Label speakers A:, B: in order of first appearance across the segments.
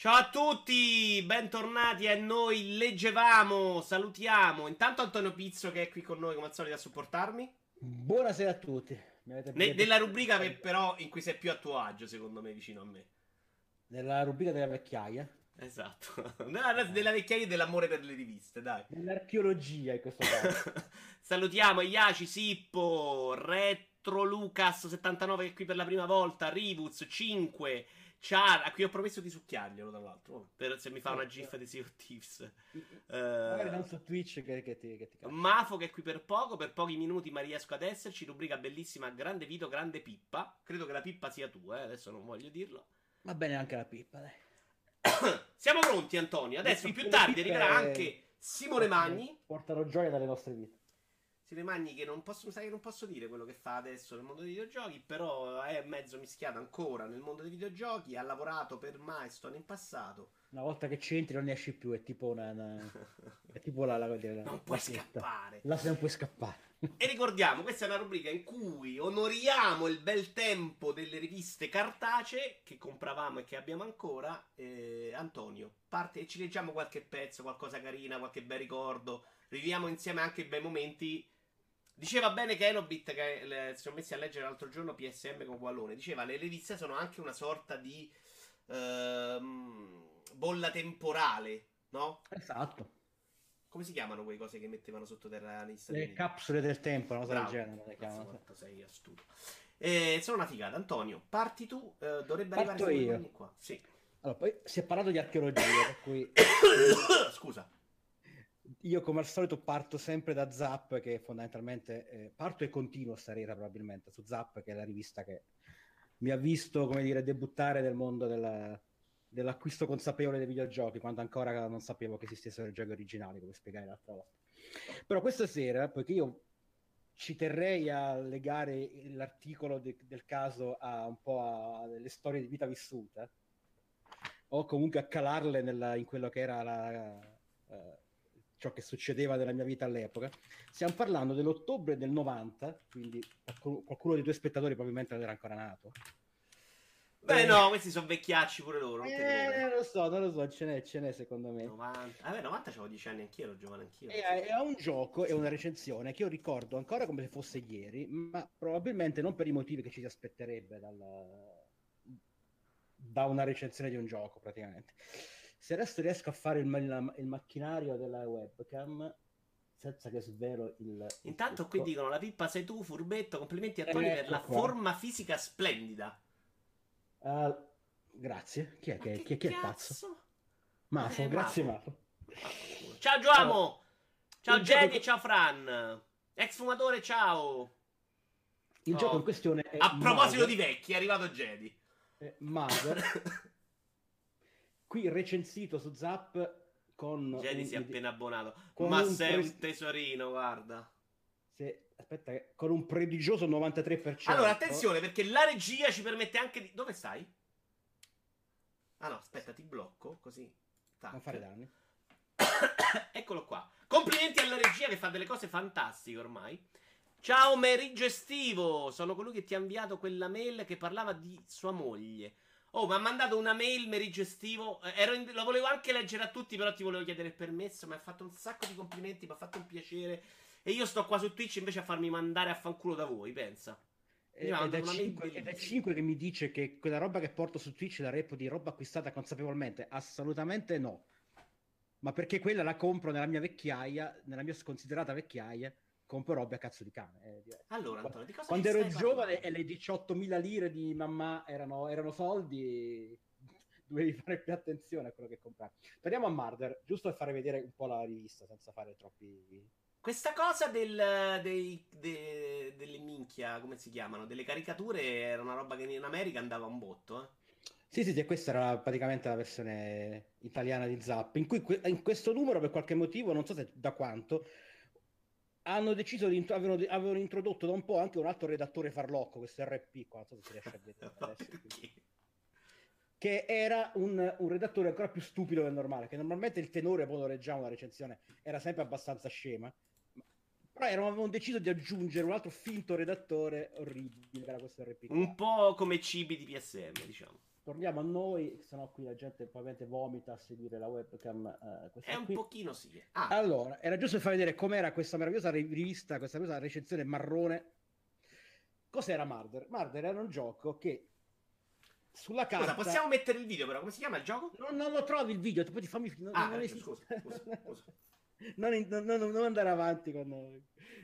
A: Ciao a tutti, bentornati a noi leggevamo, salutiamo. Intanto Antonio Pizzo che è qui con noi come al solito a supportarmi.
B: Buonasera a tutti.
A: Ne, nella rubrica che però in cui sei più a tuo agio, secondo me, vicino a me.
B: Nella rubrica della vecchiaia.
A: Esatto, nella, nella vecchiaia dell'amore per le riviste, dai.
B: Nell'archeologia in questo caso.
A: Salutiamo Iaci, Sippo, Retro Lucas 79 che è qui per la prima volta, Rivuz 5, Char, a cui ho promesso di succhiarglielo, tra l'altro. Per se mi fa una gif di Sea of Thieves.
B: Magari uh, non su Twitch che, che ti, che ti
A: Mafo che è qui per poco, per pochi minuti ma riesco ad esserci. Rubrica bellissima, grande Vito, grande Pippa. Credo che la Pippa sia tu, eh? adesso non voglio dirlo.
B: Va bene anche la Pippa, dai.
A: Siamo pronti, Antonio. Adesso più tardi arriverà anche Simone Magni.
B: Portano gioia dalle nostre vite.
A: Simone Magni che non posso, sai che non posso dire quello che fa adesso nel mondo dei videogiochi, però è mezzo mischiato ancora nel mondo dei videogiochi, ha lavorato per Milestone in passato.
B: Una volta che ci entri non ne esci più, è tipo una... una... è tipo la... la, la
A: non puoi scappare.
B: Là se non puoi scappare.
A: E ricordiamo, questa è una rubrica in cui onoriamo il bel tempo delle riviste cartacee che compravamo e che abbiamo ancora. Eh, Antonio, parte e ci leggiamo qualche pezzo, qualcosa carina, qualche bel ricordo. Riviamo insieme anche i bei momenti Diceva bene che Enobit, che le, si sono messi a leggere l'altro giorno PSM con Wallone, diceva le riviste sono anche una sorta di ehm, bolla temporale, no?
B: Esatto.
A: Come si chiamano quelle cose che mettevano sottoterra negli
B: Stati Le Uniti? capsule del tempo, una cosa Bravo. del genere. Le
A: chiamano. Sei astuto. Eh, sono una figata. Antonio, parti tu, eh, dovrebbe
B: Parto
A: arrivare io. qua. Sì.
B: Allora, poi si è parlato di archeologia, per cui...
A: Scusa
B: io come al solito parto sempre da Zap, che fondamentalmente eh, parto e continuo stasera probabilmente su Zap, che è la rivista che mi ha visto, come dire, debuttare nel mondo della, dell'acquisto consapevole dei videogiochi, quando ancora non sapevo che esistessero i giochi originali, come spiegare l'altra volta. Però questa sera, poiché io ci terrei a legare l'articolo de- del caso a un po' alle storie di vita vissuta, o comunque a calarle nella, in quello che era la... Uh, ciò che succedeva nella mia vita all'epoca. Stiamo parlando dell'ottobre del 90, quindi qualcuno dei tuoi spettatori probabilmente non era ancora nato.
A: Beh, eh, no, questi sono vecchiacci pure loro. Non,
B: eh, non lo so, non lo so, ce n'è, ce n'è secondo me.
A: 90, vabbè, 90 avevo 10 anni anch'io, ero giovane anch'io.
B: È, è un gioco, è una recensione che io ricordo ancora come se fosse ieri, ma probabilmente non per i motivi che ci si aspetterebbe dal, da una recensione di un gioco, praticamente se adesso riesco a fare il, il, il macchinario della webcam senza che svelo il.
A: Intanto il qui dicono la pippa sei tu, furbetto. Complimenti a Tony eh, per la qua. forma fisica splendida.
B: Uh, grazie. Chi è che, che, chi, chi è il pazzo? Mafo, eh, grazie Mafo.
A: Ciao Giuamo! Allora, ciao Jedi e ciao Fran! Ex fumatore, ciao!
B: Il oh. gioco in questione è.
A: A proposito Mother. di vecchi, è arrivato Jedi.
B: Mother. qui recensito su Zap con...
A: Jedi si è appena abbonato. Ma sei pre... un tesorino, guarda.
B: Se... Aspetta, con un prodigioso 93%.
A: Allora, attenzione, perché la regia ci permette anche di... Dove stai? Ah no, aspetta, ti blocco, così.
B: Tac. Non fare danni.
A: Eccolo qua. Complimenti alla regia che fa delle cose fantastiche ormai. Ciao Meriggio Estivo, sono colui che ti ha inviato quella mail che parlava di sua moglie. Oh, mi ha mandato una mail merigestivo. Eh, in... Lo volevo anche leggere a tutti, però ti volevo chiedere il permesso. Mi ha fatto un sacco di complimenti, mi ha fatto un piacere. E io sto qua su Twitch invece a farmi mandare a fanculo da voi, pensa.
B: Ed è, 5, ed è 5 che mi dice che quella roba che porto su Twitch la reputi roba acquistata consapevolmente. Assolutamente no. Ma perché quella la compro nella mia vecchiaia, nella mia sconsiderata vecchiaia compro robe a cazzo di cane.
A: allora, Antonio, di cosa
B: Quando ero giovane e le 18.000 lire di mamma erano, erano soldi, dovevi fare più attenzione a quello che compravi. Torniamo a Marder, giusto per fare vedere un po' la rivista senza fare troppi.
A: Questa cosa del, dei, de, delle minchia, come si chiamano? Delle caricature era una roba che in America andava un botto, eh?
B: Sì, sì, sì, questa era praticamente la versione italiana di Zap, in cui in questo numero per qualche motivo, non so se da quanto, hanno deciso di avevano, avevano, introdotto da un po' anche un altro redattore farlocco, questo RP qua, non so se si riesce a vedere adesso. che era un, un, redattore ancora più stupido del normale, che normalmente il tenore, poi lo leggiamo la recensione, era sempre abbastanza scema. Però avevano deciso di aggiungere un altro finto redattore orribile, che era questo RP.
A: Un po' come cibi di PSM, diciamo.
B: Torniamo a noi, se no qui la gente probabilmente vomita a seguire la webcam.
A: Uh, È un qui. pochino sì.
B: Ah. Allora, era giusto per far vedere com'era questa meravigliosa rivista, questa meravigliosa recensione marrone. Cos'era Marder? Marder era un gioco che sulla carta... Scusa,
A: possiamo mettere il video però, come si chiama il gioco?
B: No, non lo trovi il video, poi ti fammi... Non,
A: ah, non esiste. Scusa, scusa, scusa.
B: non, non, non, andare avanti con,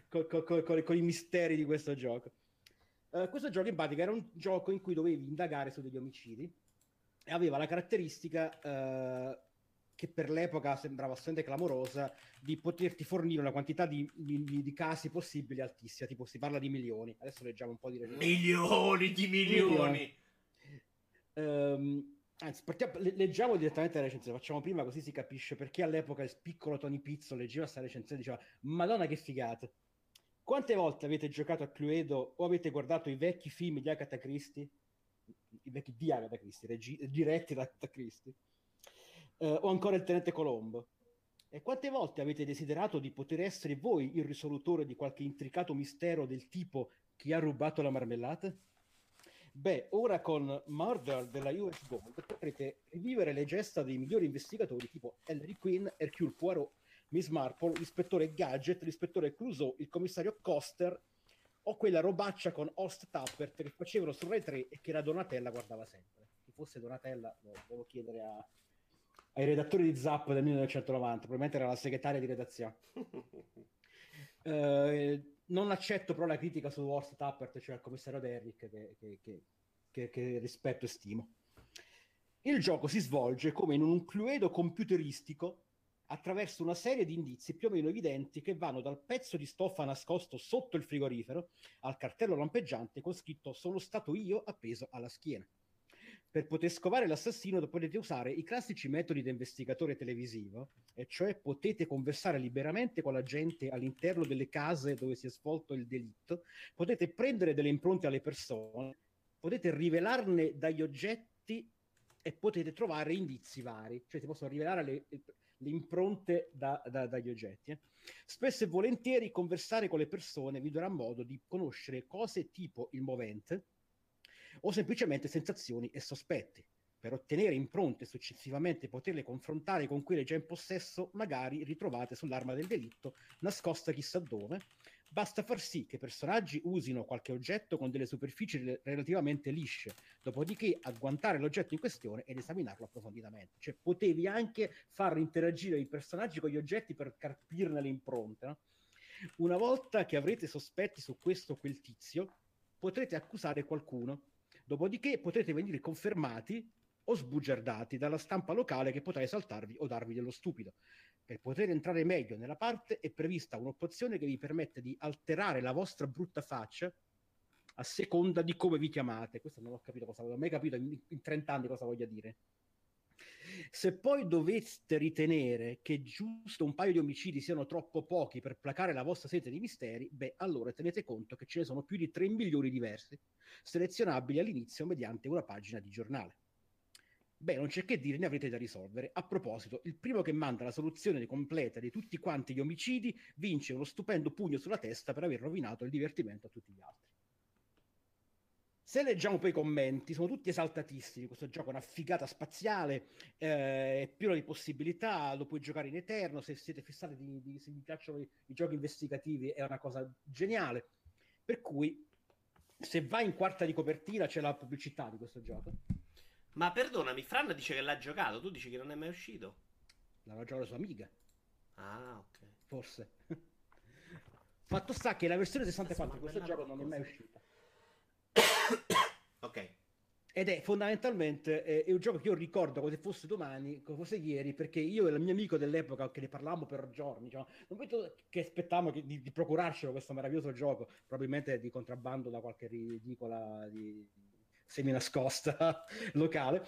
B: con, con, con, i misteri di questo gioco. Uh, questo gioco in pratica era un gioco in cui dovevi indagare su degli omicidi e aveva la caratteristica uh, che per l'epoca sembrava assolutamente clamorosa di poterti fornire una quantità di, di, di, casi possibili altissima, tipo si parla di milioni. Adesso leggiamo un po' di
A: Milioni di milioni!
B: milioni. Um, Anzi, partiamo, leggiamo direttamente la recensione, facciamo prima così si capisce perché all'epoca il piccolo Tony Pizzo leggeva questa recensione e diceva Madonna che figata. Quante volte avete giocato a Cluedo o avete guardato i vecchi film di Agatha Christie? I vecchi di Agatha Christie, regi- diretti da Agatha Christie? Uh, o ancora il Tenente Colombo? E quante volte avete desiderato di poter essere voi il risolutore di qualche intricato mistero del tipo chi ha rubato la marmellata? Beh, ora con Murder della US Gold potrete rivivere le gesta dei migliori investigatori tipo Henry Quinn, Hercule Poirot, Miss Marple, l'ispettore Gadget, l'ispettore Clouseau, il commissario Coster o quella robaccia con Host Tappert che facevano su Rai 3 e che la Donatella guardava sempre. Chi fosse Donatella lo devo chiedere a, ai redattori di Zap del 1990, probabilmente era la segretaria di redazione. uh, non accetto però la critica su Horst Tappert, cioè il commissario Derrick, che, che, che, che, rispetto e stimo. Il gioco si svolge come in un cluedo computeristico attraverso una serie di indizi più o meno evidenti che vanno dal pezzo di stoffa nascosto sotto il frigorifero al cartello lampeggiante con scritto sono stato io appeso alla schiena. Per poter scovare l'assassino potete usare i classici metodi di investigatore televisivo, e cioè potete conversare liberamente con la gente all'interno delle case dove si è svolto il delitto, potete prendere delle impronte alle persone, potete rivelarne dagli oggetti e potete trovare indizi vari, cioè si possono rivelare le, le impronte da, da, dagli oggetti. Eh. Spesso e volentieri conversare con le persone vi darà modo di conoscere cose tipo il movente, o semplicemente sensazioni e sospetti, per ottenere impronte e successivamente poterle confrontare con quelle già in possesso, magari ritrovate sull'arma del delitto, nascosta chissà dove. Basta far sì che i personaggi usino qualche oggetto con delle superfici relativamente lisce, dopodiché agguantare l'oggetto in questione ed esaminarlo approfonditamente. Cioè potevi anche far interagire i personaggi con gli oggetti per carpirne le impronte. No? Una volta che avrete sospetti su questo o quel tizio, potrete accusare qualcuno Dopodiché potrete venire confermati o sbugiardati dalla stampa locale che potrà esaltarvi o darvi dello stupido. Per poter entrare meglio nella parte è prevista un'opzione che vi permette di alterare la vostra brutta faccia a seconda di come vi chiamate. Questo non ho capito cosa, ho mai capito in, in 30 anni cosa voglia dire. Se poi doveste ritenere che giusto un paio di omicidi siano troppo pochi per placare la vostra sete di misteri, beh, allora tenete conto che ce ne sono più di 3 milioni diversi, selezionabili all'inizio mediante una pagina di giornale. Beh, non c'è che dire, ne avrete da risolvere. A proposito, il primo che manda la soluzione completa di tutti quanti gli omicidi vince uno stupendo pugno sulla testa per aver rovinato il divertimento a tutti gli altri. Se leggiamo poi i commenti, sono tutti esaltatissimi. Questo gioco è una figata spaziale, eh, è pieno di possibilità. Lo puoi giocare in eterno. Se siete fissati, di, di, se vi piacciono i, i, giochi investigativi, è una cosa geniale. Per cui, se vai in quarta di copertina, c'è la pubblicità di questo gioco.
A: Ma perdonami, Fran dice che l'ha giocato, tu dici che non è mai uscito?
B: L'aveva giocato la sua amica.
A: Ah, ok.
B: Forse. Fatto sta che la versione 64 di questo gioco non è mai uscita.
A: ok.
B: Ed è fondamentalmente è, è, un gioco che io ricordo come se fosse domani, come fosse ieri, perché io e il mio amico dell'epoca che ne parlavamo per giorni, cioè, non vedo che aspettavamo che, di, di, procurarcelo questo meraviglioso gioco, probabilmente di contrabbando da qualche ridicola di, semi nascosta locale.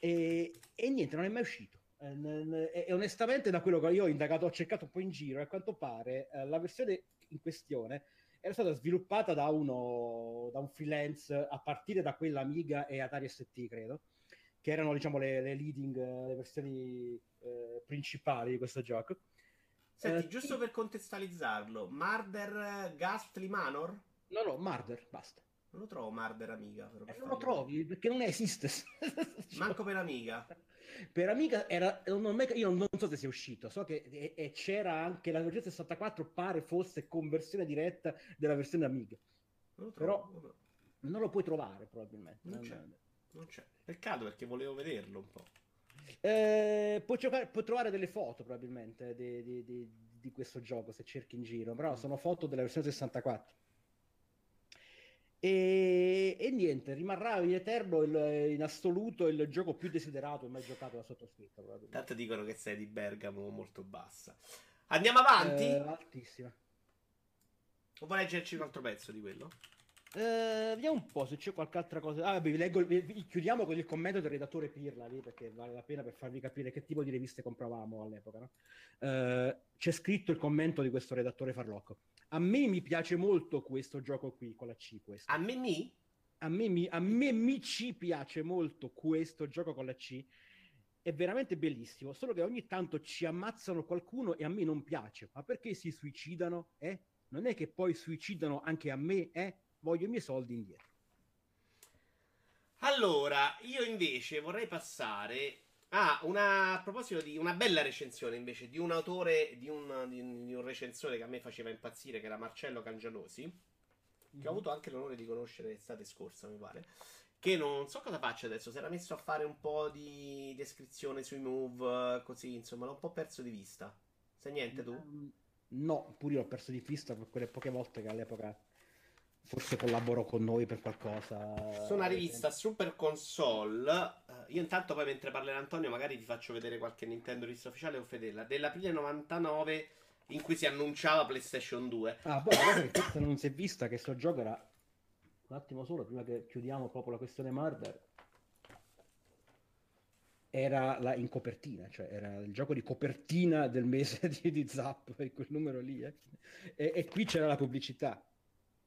B: E, e, niente, non è mai uscito. E, e, onestamente, da quello che io ho indagato, ho cercato un po' in giro, e a quanto pare eh, la versione in questione era stata sviluppata da, uno, da un freelance a partire da quella Amiga e Atari ST, credo, che erano diciamo le, le leading, le versioni eh, principali di questo gioco.
A: Senti, eh, giusto per contestualizzarlo, Marder Ghastly Manor?
B: No, no, Marder, basta.
A: Non lo trovo Marder Amiga.
B: Però, per eh, non lo trovi perché non esiste.
A: Manco per Amiga.
B: Per Amiga era. Non, io non so se sia uscito, so che e, e c'era anche la versione 64, pare fosse conversione diretta della versione Amiga. Non lo trovo, Però non lo puoi trovare probabilmente.
A: Non, non c'è. Non c'è. Peccato perché volevo vederlo un po'.
B: Eh, puoi, giocare, puoi, trovare delle foto probabilmente di, di, di, di, questo gioco se cerchi in giro, però sono foto della versione 64. E, e niente, rimarrà in eterno il, in assoluto il gioco più desiderato e mai giocato da sottoscritto.
A: Tanto dicono che sei di Bergamo molto bassa. Andiamo avanti? Eh,
B: altissima.
A: O vuoi leggerci un altro pezzo di quello?
B: Eh, vediamo un po' se c'è qualche altra cosa. Ah, vi leggo, vi, chiudiamo con il commento del redattore Pirla lì perché vale la pena per farvi capire che tipo di riviste compravamo all'epoca. No? Eh, c'è scritto il commento di questo redattore Farlocco. A me mi piace molto questo gioco qui con la C. Questo.
A: A me mi?
B: A me mi, a me mi ci piace molto questo gioco con la C. È veramente bellissimo, solo che ogni tanto ci ammazzano qualcuno e a me non piace. Ma perché si suicidano? Eh? Non è che poi suicidano anche a me, eh? voglio i miei soldi indietro.
A: Allora, io invece vorrei passare a una, a proposito di una bella recensione invece di un autore, di un, di, di un recensore che a me faceva impazzire, che era Marcello Cangianosi, mm-hmm. che ho mhm. avuto anche l'onore di conoscere l'estate scorsa, mi pare. Che non so cosa faccia adesso, si era messo a fare un po' di descrizione sui move, così, insomma, l'ho un po' perso di vista. Sai niente tu? Um,
B: no, pure io l'ho perso di vista per quelle poche volte che all'epoca forse collaboro con noi per qualcosa.
A: Su una rivista Super Console. Io intanto poi mentre parlerà Antonio magari ti faccio vedere qualche Nintendo rivista ufficiale o fedela. Dell'aprile 99 in cui si annunciava PlayStation 2.
B: Ah, poi la cosa che questa non si è vista che sto gioco era un attimo solo prima che chiudiamo proprio la questione Murder. Era la, in copertina, cioè era il gioco di copertina del mese di, di Zap, quel numero lì. Eh. E, e qui c'era la pubblicità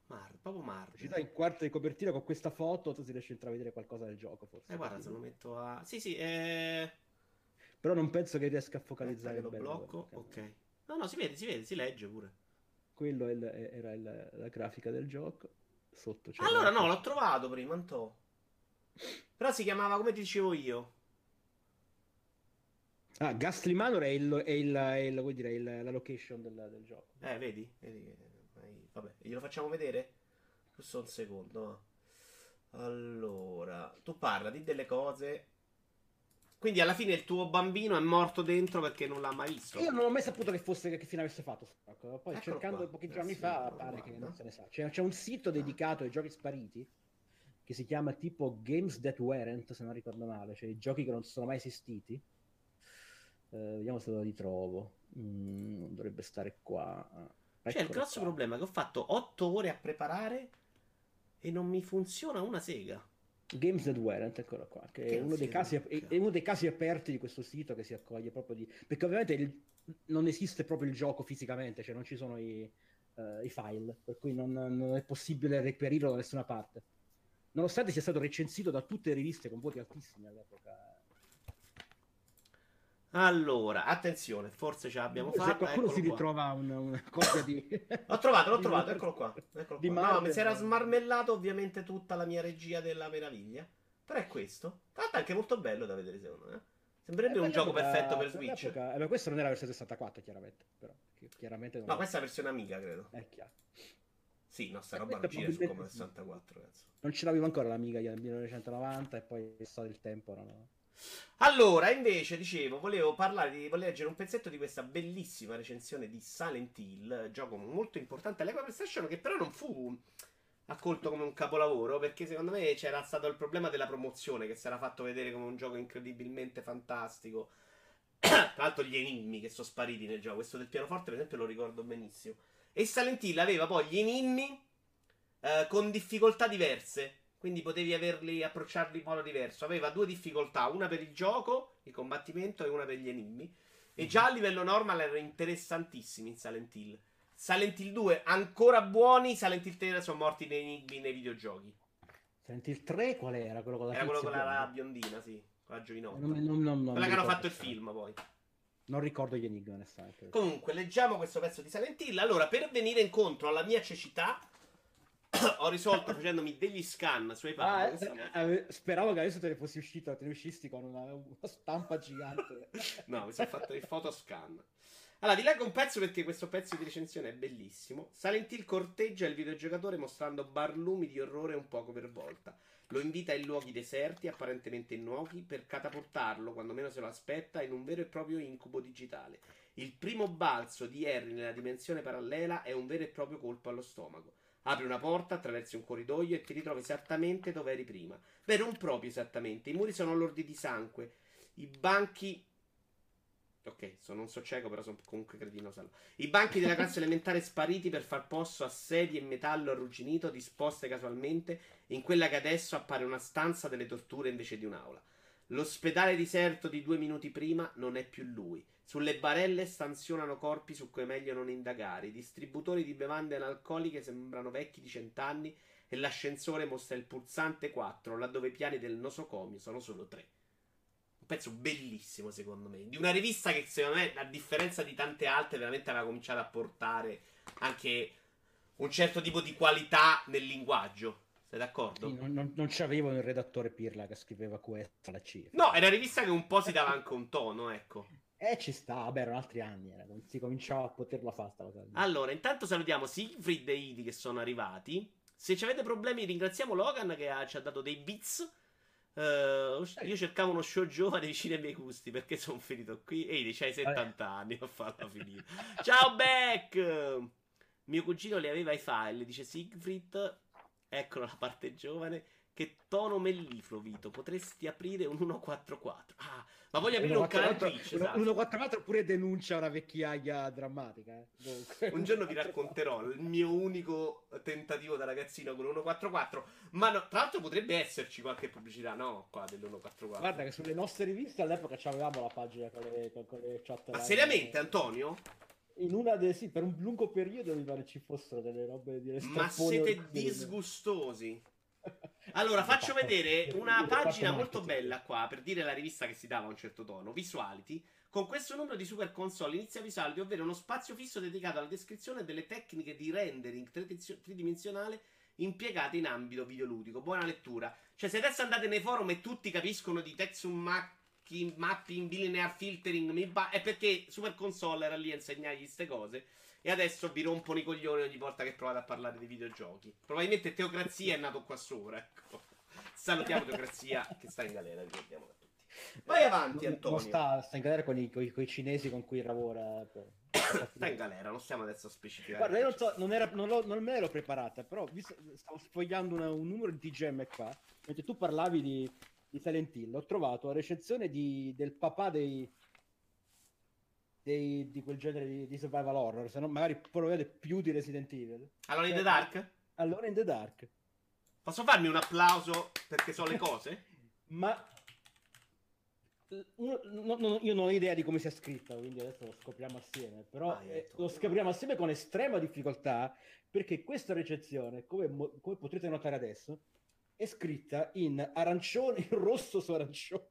A: Mar, proprio Mar.
B: Ci dai in quarta di copertina con questa foto, tu si riesce a intravedere qualcosa del gioco, forse.
A: Eh, guarda, se lo metto a... Sì, sì, eh...
B: Però non penso che riesca a focalizzare
A: lo blocco, ok. No, no, si vede, si vede, si legge pure.
B: Quello il, era il, la grafica del gioco. Sotto
A: c'era Allora, no, l'ho trovato prima, Antò. Però si chiamava come ti dicevo io.
B: Ah, Ghastly Manor è, il, è, il, è, dire, la location del, del gioco.
A: Eh, vedi? vedi Vabbè, glielo facciamo vedere? Giusto un secondo. Allora, tu parla di delle cose. Quindi alla fine il tuo bambino è morto dentro perché non l'ha mai visto.
B: Io non ho mai saputo che fosse che fine avesse fatto. Poi Eccolo cercando qua. pochi giorni eh, fa pare che non se ne sa. C'è, c'è un sito dedicato ai giochi spariti che si chiama tipo Games That Weren't, se non ricordo male, cioè i giochi che non sono mai esistiti. Uh, vediamo se lo ritrovo. Mm, dovrebbe stare qua.
A: Cioè, il grosso qua. problema è che ho fatto 8 ore a preparare e non mi funziona una sega.
B: Games That Weren't, eccolo qua, che, che è, uno casi, è, uno dei casi, aperti di questo sito che si accoglie proprio di... Perché ovviamente il, non esiste proprio il gioco fisicamente, cioè non ci sono i, uh, i file, per cui non, non, è possibile reperirlo da nessuna parte. Nonostante sia stato recensito da tutte le riviste con voti altissimi all'epoca
A: allora, attenzione, forse ce l'abbiamo fatta. Se
B: qualcuno si ritrova una, una cosa di.
A: l'ho trovato, l'ho trovato, eccolo qua. Eccolo qua. No, mi si era smarmellato ovviamente tutta la mia regia della meraviglia. Però è questo. Tra l'altro è anche molto bello da vedere, secondo me. Sembrerebbe eh, un gioco perfetto per Switch.
B: Eh, ma questo non era la versione 64, chiaramente. Però, chiaramente
A: non no, questa è la versione amica, credo.
B: È chiaro.
A: Sì, no, sta roba non gira su come 64, cazzo.
B: Non ce l'avevo ancora l'amiga del 1990 e poi è stato il tempo, no?
A: Allora, invece, dicevo, volevo parlare di. volevo leggere un pezzetto di questa bellissima recensione di Silent Hill, gioco molto importante all'epoca PlayStation, che però non fu accolto come un capolavoro, perché secondo me c'era stato il problema della promozione, che si era fatto vedere come un gioco incredibilmente fantastico. Tra l'altro, gli enigmi che sono spariti nel gioco, questo del pianoforte, per esempio, lo ricordo benissimo. E Silent Hill aveva poi gli enigmi eh, con difficoltà diverse. Quindi potevi averli, approcciarli in modo diverso. Aveva due difficoltà, una per il gioco, il combattimento, e una per gli enigmi. E già a livello normal erano interessantissimi in Silent Hill. Silent Hill 2 ancora buoni, Silent Hill 3 sono morti nei enigmi nei videogiochi.
B: Silent Hill 3 qual era? Quello con la,
A: era quello con la biondina, sì, con la giovinotta. Non, non, non, Quella che hanno fatto il film poi.
B: Non ricordo gli enigmi, onestamente.
A: Comunque, leggiamo questo pezzo di Silent Hill. Allora, per venire incontro alla mia cecità, ho risolto facendomi degli scan sui
B: ah, eh, speravo che adesso te ne fossi uscito, te ne uscissi con una, una stampa gigante.
A: no, mi sono fatto il fotoscan. Allora, vi leggo un pezzo perché questo pezzo di recensione è bellissimo. Silent Hill corteggia il videogiocatore mostrando barlumi di orrore un poco per volta. Lo invita in luoghi deserti, apparentemente innocui, per catapultarlo, quando meno se lo aspetta, in un vero e proprio incubo digitale. Il primo balzo di Harry nella dimensione parallela è un vero e proprio colpo allo stomaco. Apri una porta, attraversi un corridoio e ti ritrovi esattamente dove eri prima. Beh, non proprio esattamente. I muri sono lordi di sangue. I banchi Ok, sono un so cieco, però sono comunque cretino. Salvo. I banchi della classe elementare spariti per far posto a sedie in metallo arrugginito disposte casualmente in quella che adesso appare una stanza delle torture invece di un'aula. L'ospedale deserto di due minuti prima non è più lui. Sulle barelle stanzionano corpi su cui è meglio non indagare. I distributori di bevande analcoliche sembrano vecchi di cent'anni e l'ascensore mostra il pulsante 4, laddove i piani del nosocomio sono solo 3 un pezzo bellissimo, secondo me. Di una rivista che, secondo me, a differenza di tante altre, veramente aveva cominciato a portare anche un certo tipo di qualità nel linguaggio. Sei d'accordo?
B: Sì, non, non, non c'avevo il redattore Pirla che scriveva questo alla C.
A: No, era una rivista che un po' si dava anche un tono, ecco.
B: Eh, ci sta, vabbè, erano altri anni, era, non si cominciava a poterla fare sta cosa.
A: Allora, intanto salutiamo Siegfried e Idi che sono arrivati. Se avete problemi ringraziamo Logan che ha, ci ha dato dei bits Uh, io cercavo uno show giovane vicino ai miei gusti perché sono finito qui. Ehi, c'hai 70 anni, ho fatto finire. Ciao, Beck! Mio cugino li aveva i file, dice Siegfried. Eccolo la parte giovane. Che tono mellifluo, Vito. Potresti aprire un 144. Ah, ma voglio aprire un canale Twitch.
B: Esatto. 144 oppure denuncia una vecchiaia drammatica.
A: Eh. un giorno vi racconterò il mio unico tentativo da ragazzino con 144. Ma no, tra l'altro potrebbe esserci qualche pubblicità, no? Qua dell'144.
B: Guarda che sulle nostre riviste all'epoca avevamo la pagina con le, con le chat.
A: Ma seriamente, Antonio?
B: in una delle sì, per un lungo periodo mi pare ci fossero delle robe di
A: Ma siete disgustosi. Allora, faccio vedere una pagina molto bella qua per dire la rivista che si dava a un certo tono. Visuality. Con questo numero di Super Console inizia Visuality, ovvero uno spazio fisso dedicato alla descrizione delle tecniche di rendering tridimensionale impiegate in ambito videoludico. Buona lettura. Cioè, se adesso andate nei forum e tutti capiscono di texture mapping, bilinear filtering, è perché Super Console era lì a insegnargli queste cose e adesso vi rompono i coglioni ogni volta che provate a parlare di videogiochi. Probabilmente Teocrazia è nato qua sopra, ecco. Salutiamo Teocrazia che sta in galera, ricordiamo da tutti. Vai avanti, Antonio.
B: Sta, sta, in galera con i, con, i, con i, cinesi con cui lavora.
A: sta in galera, non stiamo adesso a specificare.
B: Guarda, io non, so, non, era, non, lo, non me l'ero preparata, però stavo sfogliando una, un numero di TGM qua, mentre tu parlavi di, di Silent Hill, ho trovato la recensione di, del papà dei, dei, di quel genere di, di, survival horror, se no magari proviate più di Resident Evil.
A: Allora in the Dark?
B: Allora in the Dark.
A: Posso farmi un applauso perché so le cose?
B: Ma no, no, io non ho idea di come sia scritta, quindi adesso lo scopriamo assieme. Però ah, eh, lo scopriamo assieme con estrema difficoltà perché questa recensione, come, come potrete notare adesso, è scritta in arancione, in rosso su arancione.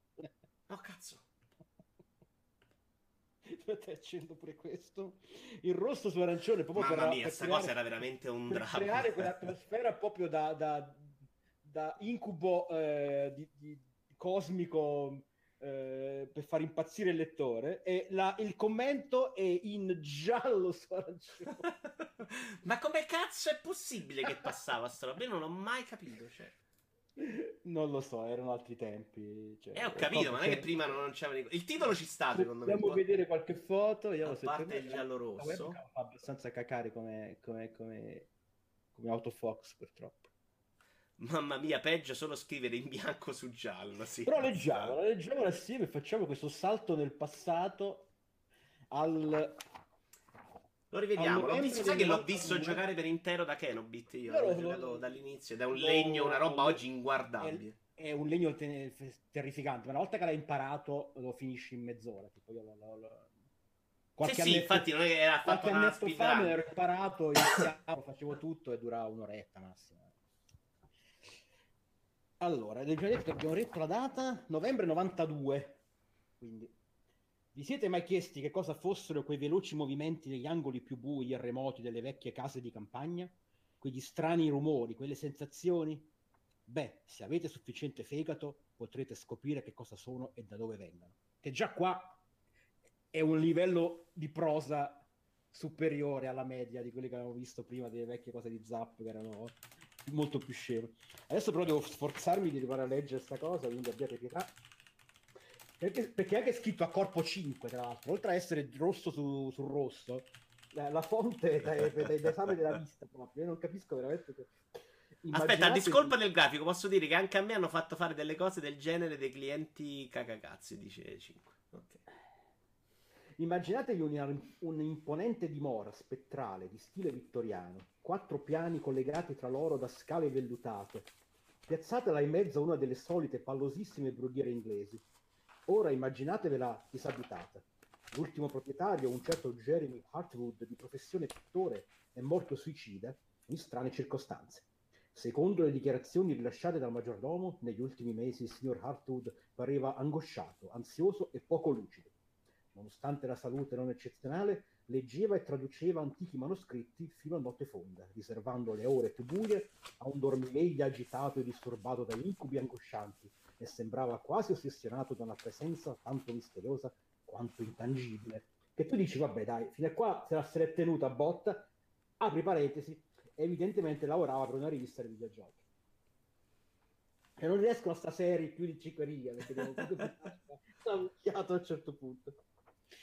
A: Oh cazzo.
B: Aspetta, accendo pure questo. Il rosso su arancione, proprio
A: Mamma per, mia, questa cosa era veramente un
B: per
A: dramma.
B: creare quell'atmosfera proprio da, da, da incubo eh, di, di, cosmico eh, per far impazzire il lettore. E la, il commento è in giallo su arancione.
A: Ma come cazzo è possibile che passava sta roba? Io non l'ho mai capito, cioè.
B: Non lo so, erano altri tempi. Cioè,
A: eh, ho capito, ma non è che prima non c'erano Il titolo ci sta, secondo
B: me. Dobbiamo vedere qualche foto. Io
A: A parte il giallo rosso.
B: Fa abbastanza cacare come, come, come, come autofox, purtroppo.
A: Mamma mia, peggio solo scrivere in bianco su giallo. Sì,
B: Però leggiamo, leggiamo assieme e facciamo questo salto nel passato al
A: lo rivediamo. L'ho visto, sai che l'ho visto giocare per intero da Kenobit io. L'ho giocato dall'inizio ed è un legno, una roba oggi inguardabile.
B: È, un legno te- terrificante, ma una volta che l'hai imparato lo finisci in mezz'ora. Tipo io lo, lo.
A: Qualche sì, sì, infatti non era fatto una
B: fa me l'ero imparato, iniziavo, facevo tutto e durava un'oretta massimo. Allora, abbiamo detto la data, novembre 92, quindi vi siete mai chiesti che cosa fossero quei veloci movimenti negli angoli più bui e remoti delle vecchie case di campagna? quegli strani rumori, quelle sensazioni? Beh, se avete sufficiente fegato, potrete scoprire che cosa sono e da dove vengono. Che già qua è un livello di prosa superiore alla media di quelli che avevamo visto prima delle vecchie cose di Zap che erano molto più scemo. Adesso però devo sforzarmi di arrivare a leggere questa cosa, quindi abbiate pietà. Perché, perché è anche scritto a corpo 5, tra l'altro, oltre a essere rosso su, su rosso, la, la fonte è d'esame della vista proprio. Io non capisco veramente che...
A: Aspetta, a discolpa del grafico, posso dire che anche a me hanno fatto fare delle cose del genere dei clienti cacacazzi, dice 5. Ok.
B: Immaginatevi un, un'imponente dimora spettrale di stile vittoriano, quattro piani collegati tra loro da scale vellutate, piazzatela in mezzo a una delle solite pallosissime brughiere inglesi. Ora immaginatevela disabitata. L'ultimo proprietario, un certo Jeremy Hartwood, di professione pittore, è morto suicida in strane circostanze. Secondo le dichiarazioni rilasciate dal maggiordomo, negli ultimi mesi il signor Hartwood pareva angosciato, ansioso e poco lucido nonostante la salute non eccezionale, leggeva e traduceva antichi manoscritti fino a notte fonda, riservando le ore più buie a un dormiveglia agitato e disturbato da incubi angoscianti e sembrava quasi ossessionato da una presenza tanto misteriosa quanto intangibile. Che tu dici, vabbè dai, fino a qua se la l'è tenuta a botta, apri parentesi, evidentemente lavorava per una rivista di videogiochi. E non riescono a sta serie più di 5 righe, perché devo a un certo punto.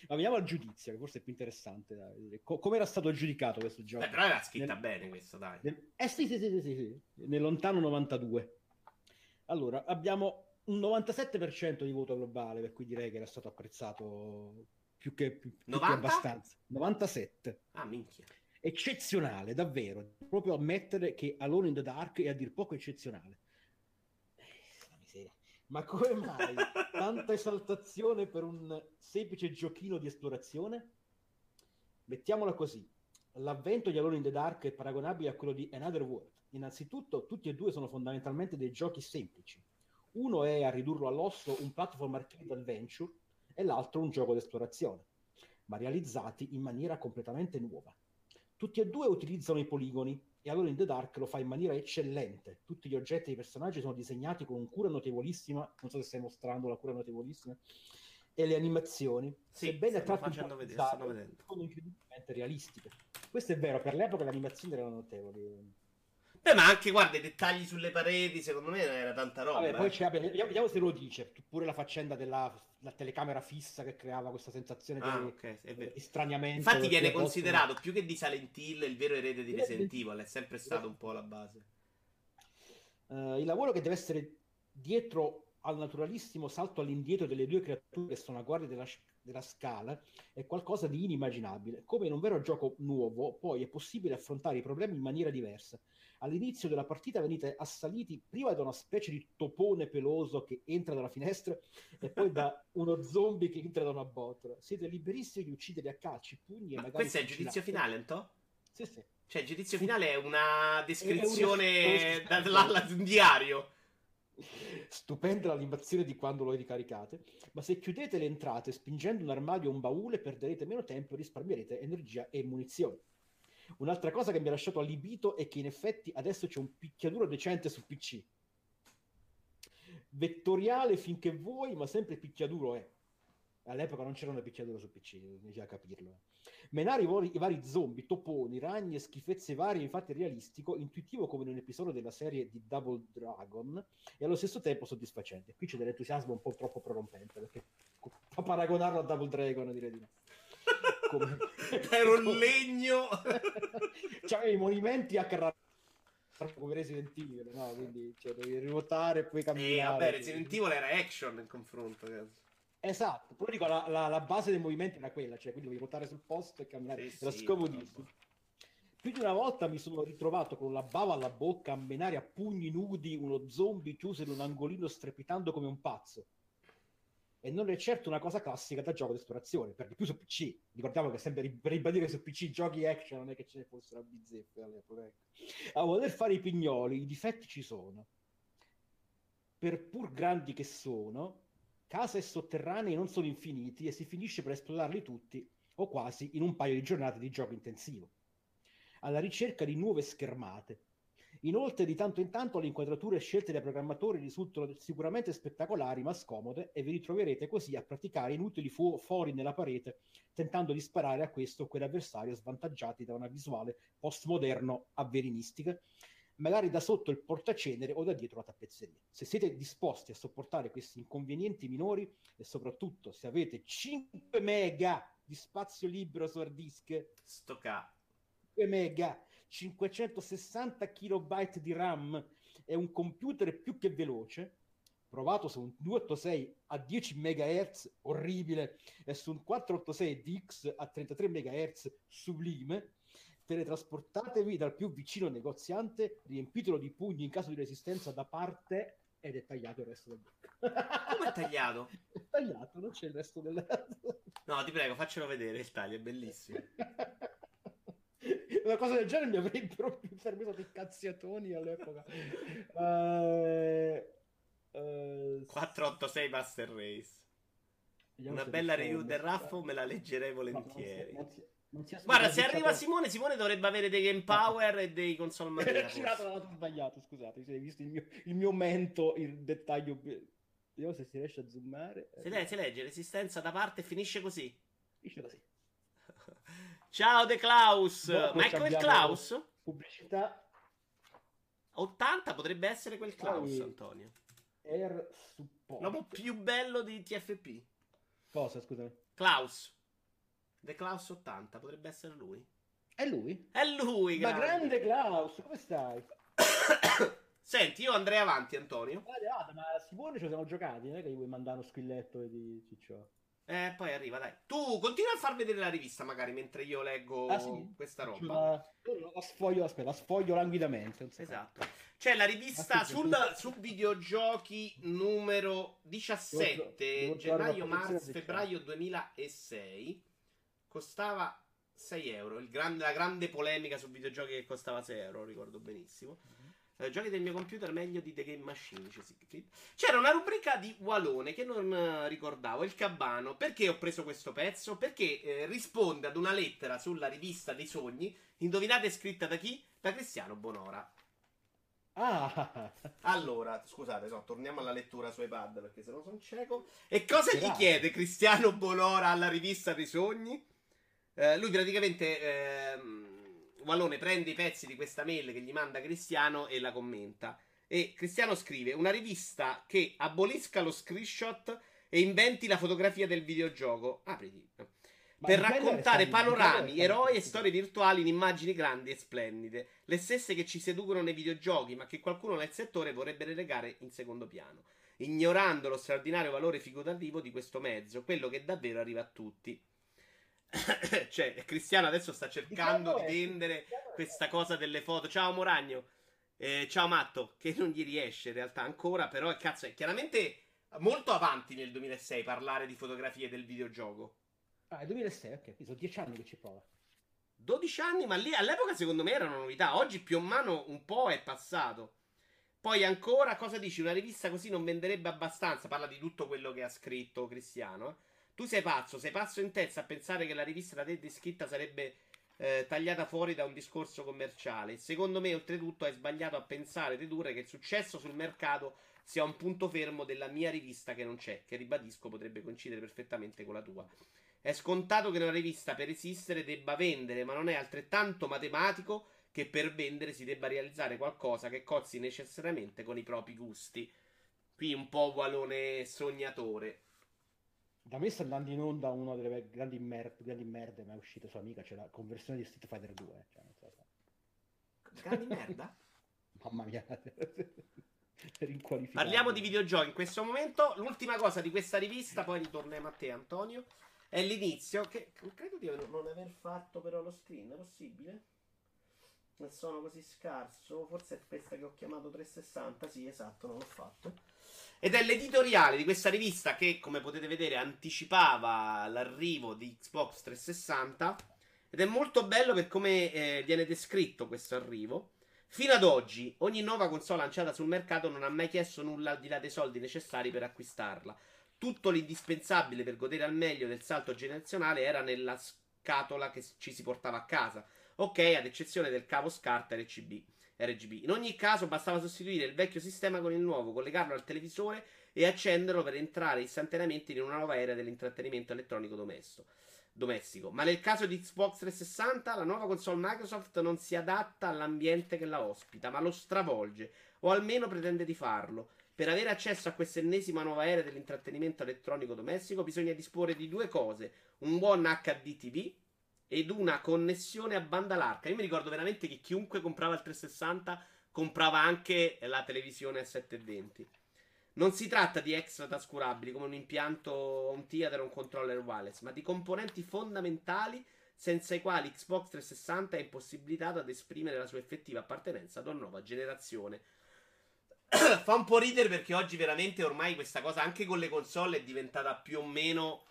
B: Ma veniamo al giudizio, che forse è più interessante. Co- come era stato giudicato questo gioco?
A: Beh, però era scritta nel... bene questa, dai.
B: Nel... Eh sì, sì, sì, sì, sì, nel lontano 92. Allora, abbiamo un 97% di voto globale, per cui direi che era stato apprezzato più che, più, più che abbastanza. 97.
A: Ah, minchia.
B: Eccezionale, davvero. Proprio ammettere che Alone in the Dark è a dir poco eccezionale. Ma come mai tanta esaltazione per un semplice giochino di esplorazione? Mettiamola così. L'avvento di Alone in the Dark è paragonabile a quello di Another World. Innanzitutto, tutti e due sono fondamentalmente dei giochi semplici. Uno è, a ridurlo all'osso, un platform arcade adventure e l'altro un gioco di esplorazione, ma realizzati in maniera completamente nuova. Tutti e due utilizzano i poligoni e allora in The Dark lo fa in maniera eccellente. Tutti gli oggetti e i personaggi sono disegnati con cura notevolissima, non so se stai mostrando la cura notevolissima, e le animazioni,
A: sì, sebbene a tratti facendo vedere,
B: sono incredibilmente realistiche. Questo è vero, per l'epoca le animazioni erano notevoli.
A: Beh, ma anche guarda i dettagli sulle pareti, secondo me era tanta roba.
B: Vabbè, poi eh. c'è, vediamo, vediamo, se lo dice. Pure la faccenda della telecamera fissa che creava questa sensazione
A: ah,
B: di,
A: okay,
B: di straniamento.
A: Infatti, viene considerato posto... più che di Silent Hill il vero erede di Resident Evil, è sempre stato un po' la base.
B: Uh, il lavoro che deve essere dietro al naturalissimo salto all'indietro delle due creature che sono a guardia della, della scala è qualcosa di inimmaginabile. Come in un vero gioco nuovo, poi è possibile affrontare i problemi in maniera diversa all'inizio della partita venite assaliti prima da una specie di topone peloso che entra dalla finestra e poi da uno zombie che entra da una botola. Siete liberissimi di uccidere a calci, pugni e
A: Ma
B: magari...
A: Questo è il giudizio finale, Anto?
B: Sì, sì.
A: Cioè, il giudizio finale è una descrizione un... da un diario.
B: Stupenda l'animazione di quando lo ricaricate, ma se chiudete le entrate spingendo un armadio o un baule perderete meno tempo e risparmierete energia e munizioni. Un'altra cosa che mi ha lasciato allibito è che in effetti adesso c'è un picchiaduro decente su PC. Vettoriale finché vuoi, ma sempre picchiaduro è. All'epoca non c'erano picchiaduro su PC, bisogna capirlo. Menare i, vari, i vari zombie, toponi, ragni e schifezze varie, infatti realistico, intuitivo come in un episodio della serie di Double Dragon e allo stesso tempo soddisfacente. Qui c'è dell'entusiasmo un po' troppo prorompente, perché fa paragonarlo a Double Dragon direi di no
A: come... per un legno.
B: Cioè i movimenti a carrare come Resident Evil no? quindi cioè, devi ruotare e poi camminare
A: e vabbè Resident Evil era action in confronto cazzo.
B: esatto però dico la, la, la, base dei movimenti era quella cioè quindi devi ruotare sul posto e camminare. Sì, era sì, scomodissimo più di una volta mi sono ritrovato con la bava alla bocca a menare a pugni nudi uno zombie chiuso in un angolino strepitando come un pazzo e non è certo una cosa classica da gioco di esplorazione, per di più su PC. Ricordiamo che sempre per ribadire su PC giochi action non è che ce ne fossero a bizzeffe all'epoca. Ecco. A voler fare i pignoli, i difetti ci sono. Per pur grandi che sono, case e sotterranei non sono infiniti e si finisce per esplorarli tutti, o quasi, in un paio di giornate di gioco intensivo. alla ricerca di nuove schermate. Inoltre, di tanto in tanto le inquadrature scelte dai programmatori risultano sicuramente spettacolari ma scomode e vi ritroverete così a praticare inutili fu- fori nella parete, tentando di sparare a questo o quell'avversario svantaggiati da una visuale postmoderno avverinistica, magari da sotto il portacenere o da dietro la tappezzeria. Se siete disposti a sopportare questi inconvenienti minori e soprattutto se avete 5 mega di spazio libero su hard disk,
A: Sto ca...
B: 5 mega 560 kilobyte di RAM e un computer più che veloce, provato su un 286 a 10 MHz, orribile, e su un 486 DX a 33 MHz, sublime, teletrasportatevi dal più vicino negoziante, riempitelo di pugni in caso di resistenza da parte ed è tagliato il resto del blocco.
A: Come è tagliato?
B: è tagliato, non c'è il resto del...
A: No, ti prego, faccelo vedere il taglio, è bellissimo.
B: Una cosa del genere mi avrebbero permesso dei cazziatoni all'epoca. Uh,
A: uh, 486 Master Race. Una bella review del Raffo me la leggerei volentieri. Non si, non si, non si Guarda, se arriva Simone, Simone dovrebbe avere dei Game Power e dei console
B: mania. Ho sbagliato, scusate, se hai visto il mio, il mio mento, il dettaglio. Vediamo se si riesce a zoomare.
A: Se, le, se legge resistenza da parte e finisce così.
B: Finisce così.
A: Ciao De Klaus. Dopo Ma è quel Klaus?
B: Pubblicità.
A: 80 potrebbe essere quel Klaus, Poi Antonio.
B: Air Support.
A: L'uomo più bello di TFP.
B: Cosa, scusami?
A: Klaus. The Klaus 80, potrebbe essere lui.
B: È lui?
A: È lui,
B: grande. Ma grande Klaus, come stai?
A: Senti, io andrei avanti, Antonio.
B: Ah, ma Simone ci siamo giocati, non è che gli vuoi mandare uno squilletto di ciccio.
A: Eh, poi arriva, dai. Tu continua a far vedere la rivista, magari, mentre io leggo ah, sì? questa roba. La,
B: la, sfoglio, aspetta, la sfoglio languidamente.
A: Esatto. C'è la rivista sul, su videogiochi numero 17, devo, devo gennaio, marzo, febbraio 2006. Costava 6 euro. Gran, la grande polemica su videogiochi che costava 6 euro, ricordo benissimo. Eh, giochi del mio computer meglio di The Game Machine. C'era una rubrica di Walone che non eh, ricordavo, il Cabano. Perché ho preso questo pezzo? Perché eh, risponde ad una lettera sulla rivista dei sogni. Indovinate scritta da chi? Da Cristiano Bonora.
B: Ah.
A: Allora, scusate, no, torniamo alla lettura su iPad perché se no sono cieco. E cosa gli chiede Cristiano Bonora alla rivista dei sogni? Eh, lui praticamente ehm, Wallone prende i pezzi di questa mail che gli manda Cristiano e la commenta. E Cristiano scrive: Una rivista che abolisca lo screenshot e inventi la fotografia del videogioco. Apriti. Ma per raccontare panorami, eroi e storie virtuali in immagini grandi e splendide. Le stesse che ci seducono nei videogiochi, ma che qualcuno nel settore vorrebbe relegare in secondo piano. Ignorando lo straordinario valore figurativo di questo mezzo, quello che davvero arriva a tutti. cioè, Cristiano adesso sta cercando di vendere questa cosa delle foto. Ciao Moragno. Eh, ciao Matto, che non gli riesce in realtà ancora, però cazzo, è chiaramente molto avanti nel 2006 parlare di fotografie del videogioco.
B: Ah, è 2006, ok, sono dieci anni che ci prova.
A: 12 anni, ma lì all'epoca secondo me era una novità. Oggi più o meno un po' è passato. Poi ancora, cosa dici? Una rivista così non venderebbe abbastanza. Parla di tutto quello che ha scritto Cristiano. Eh? Tu sei pazzo, sei pazzo in testa a pensare che la rivista da te descritta sarebbe eh, tagliata fuori da un discorso commerciale. Secondo me, oltretutto, hai sbagliato a pensare, dedurre che il successo sul mercato sia un punto fermo della mia rivista che non c'è, che ribadisco potrebbe coincidere perfettamente con la tua. È scontato che una rivista per esistere debba vendere, ma non è altrettanto matematico che per vendere si debba realizzare qualcosa che cozzi necessariamente con i propri gusti. Qui un po' valone sognatore.
B: Da me sta andando in onda una delle grandi, mer- grandi merde, ma è uscita sua amica, c'è la conversione di Street Fighter 2. Cioè, non so
A: se... Grandi merda?
B: Mamma mia.
A: Parliamo di videogiochi in questo momento. L'ultima cosa di questa rivista, poi ritorniamo a te, Antonio. È l'inizio. Che credo di non aver fatto però lo screen. È possibile? Ne sono così scarso. Forse è questa che ho chiamato 360. Sì, esatto, non l'ho fatto. Ed è l'editoriale di questa rivista che, come potete vedere, anticipava l'arrivo di Xbox 360. Ed è molto bello per come eh, viene descritto questo arrivo. Fino ad oggi, ogni nuova console lanciata sul mercato non ha mai chiesto nulla al di là dei soldi necessari per acquistarla. Tutto l'indispensabile per godere al meglio del salto generazionale era nella scatola che ci si portava a casa. Ok, ad eccezione del cavo SCART RCB. RGB. In ogni caso bastava sostituire il vecchio sistema con il nuovo, collegarlo al televisore e accenderlo per entrare istantaneamente in una nuova era dell'intrattenimento elettronico domestico. domestico. Ma nel caso di Xbox 360, la nuova console Microsoft non si adatta all'ambiente che la ospita, ma lo stravolge, o almeno pretende di farlo. Per avere accesso a questa ennesima nuova era dell'intrattenimento elettronico domestico bisogna disporre di due cose: un buon HD TV ed una connessione a banda larga. Io mi ricordo veramente che chiunque comprava il 360 comprava anche la televisione a 720. Non si tratta di extra trascurabili come un impianto, un theater o un controller wireless, ma di componenti fondamentali senza i quali Xbox 360 è impossibilitato ad esprimere la sua effettiva appartenenza ad una nuova generazione. Fa un po' ridere perché oggi veramente ormai questa cosa anche con le console è diventata più o meno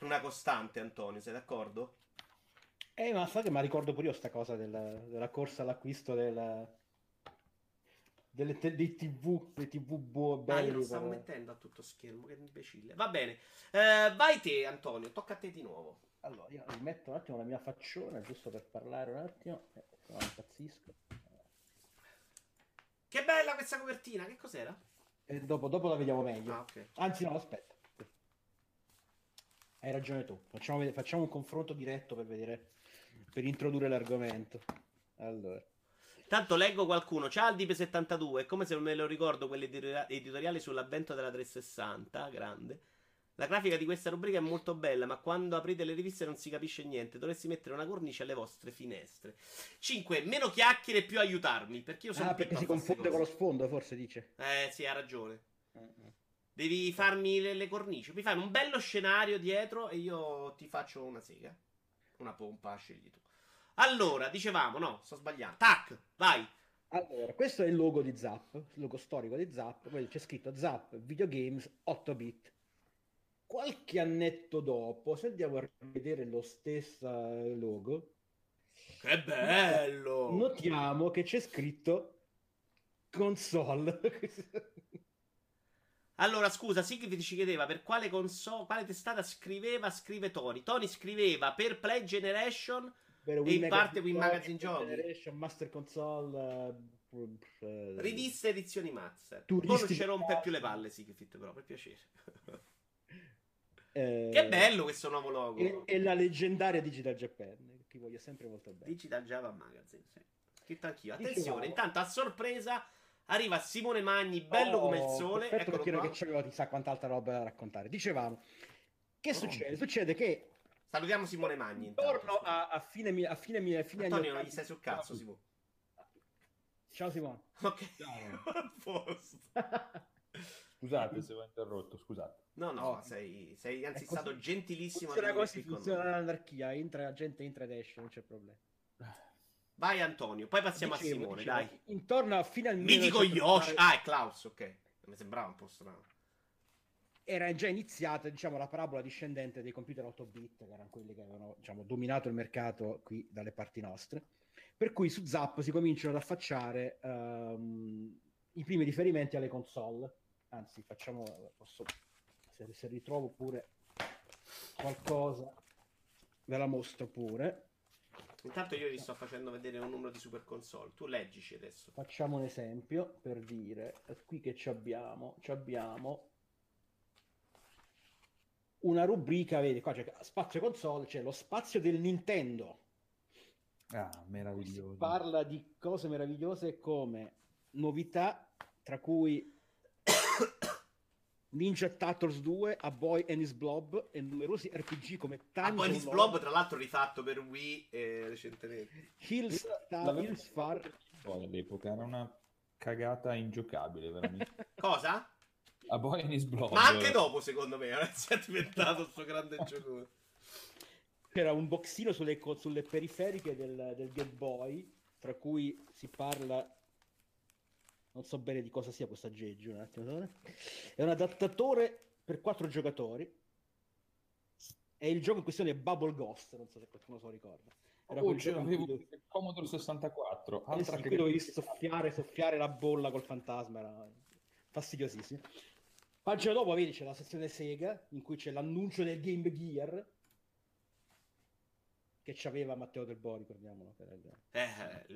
A: una costante, Antonio, sei d'accordo?
B: Eh, ma sai che mi ricordo pure io sta cosa della, della corsa all'acquisto della, delle te- dei TV, dei TV buoni.
A: Ah, io lo stavo mettendo a tutto schermo, che imbecille. Va bene. Eh, vai te, Antonio, tocca a te di nuovo.
B: Allora, io rimetto un attimo la mia faccione, giusto per parlare un attimo. Eh, no, impazzisco.
A: Che bella questa copertina, che cos'era?
B: E dopo, dopo la vediamo meglio.
A: Ah, ok.
B: Anzi, no, aspetta. Hai ragione tu. Facciamo, facciamo un confronto diretto per vedere, per introdurre l'argomento. Allora.
A: Tanto leggo qualcuno. Ciao Aldip72. È come se non me lo ricordo quell'editoriale sull'avvento della 360. Grande. La grafica di questa rubrica è molto bella, ma quando aprite le riviste non si capisce niente. Dovresti mettere una cornice alle vostre finestre. 5. Meno chiacchiere più aiutarmi. Perché io sono
B: Ah, perché si confonde con lo sfondo, forse dice.
A: Eh, sì, ha ragione. Devi farmi le, le, cornici. Mi fai un bello scenario dietro e io ti faccio una sega. Una pompa, scegli tu. Allora, dicevamo, no, sto sbagliando. Tac, vai.
B: Allora, questo è il logo di Zap, il logo storico di Zap. Poi c'è scritto Zap Videogames 8 bit. Qualche annetto dopo, se andiamo a vedere lo stesso logo,
A: che bello!
B: Notiamo che c'è scritto console.
A: Allora, scusa, Sigrid ci chiedeva per quale console, quale testata scriveva, scrive Tony. Tony scriveva per Play Generation e in parte Win Magazine Giochi.
B: Generation, Master Console, uh,
A: uh, riviste edizioni Master. Non ci rompe più le palle, Sigrid, però, per piacere.
B: Eh,
A: che bello questo nuovo logo.
B: E, e, la leggendaria Digital Japan, che voglio sempre molto bene.
A: Digital Java Magazine, sì. Scritto anch'io. Attenzione, Dicevamo. intanto a sorpresa Arriva Simone Magni, bello oh, come il sole.
B: Perfetto perché che c'avevo chissà quant'altra roba da raccontare. Dicevamo, che oh. succede? Succede che...
A: Salutiamo Simone Magni.
B: Intorno a, a, fine, a fine, a fine
A: Antonio, non gli stai sul cazzo, Simone.
B: Ciao Simone.
A: Ok.
C: Ciao. scusate se ho interrotto, scusate.
A: No, no, oh. sei, sei anzi stato gentilissimo.
B: Funziona così, funziona l'anarchia, entra, la gente entra ed esce, non c'è problema.
A: Vai Antonio, poi passiamo dicevo, a Simone, dicevo, dai.
B: Intorno a fine al
A: Mitico Yoshi. Ah, è Klaus, ok. Mi sembrava un po' strano.
B: Era già iniziata, diciamo, la parabola discendente dei computer 8 bit, che erano quelli che avevano, diciamo, dominato il mercato qui dalle parti nostre. Per cui su Zap si cominciano ad affacciare um, i primi riferimenti alle console. Anzi, facciamo, posso, se, se ritrovo pure qualcosa, ve la mostro pure.
A: Intanto io vi sto facendo vedere un numero di super console. Tu leggici adesso.
B: Facciamo un esempio per dire qui che ci abbiamo, ci abbiamo una rubrica, vedi qua c'è spazio console, c'è lo spazio del Nintendo.
C: Ah, meraviglioso.
B: Si parla di cose meravigliose come novità, tra cui Ninja Turtles 2, A Boy and His Blob e numerosi RPG come
A: Time A Boy and His Blob, tra l'altro rifatto per Wii eh, recentemente.
B: Hills, Star, Hills Far.
C: All'epoca era una cagata ingiocabile, veramente.
A: Cosa?
C: A Boy and His Blob.
A: Ma anche dopo, secondo me, si è diventato questo grande gioco.
B: C'era un boxino sulle, sulle periferiche del, del Game Boy, tra cui si parla non so bene di cosa sia questo aggeggio un attimo è un adattatore per quattro giocatori. E il gioco in questione è Bubble Ghost non so se qualcuno se lo ricorda.
C: Era oh, quel avevo il Commodore 64
B: eh sì, che dovevi soffiare, soffiare la bolla col fantasma era fastidiosissimo. Pagina dopo vedi c'è la sezione Sega in cui c'è l'annuncio del Game Gear che c'aveva Matteo Del Bo, ricordiamolo.
A: Eh,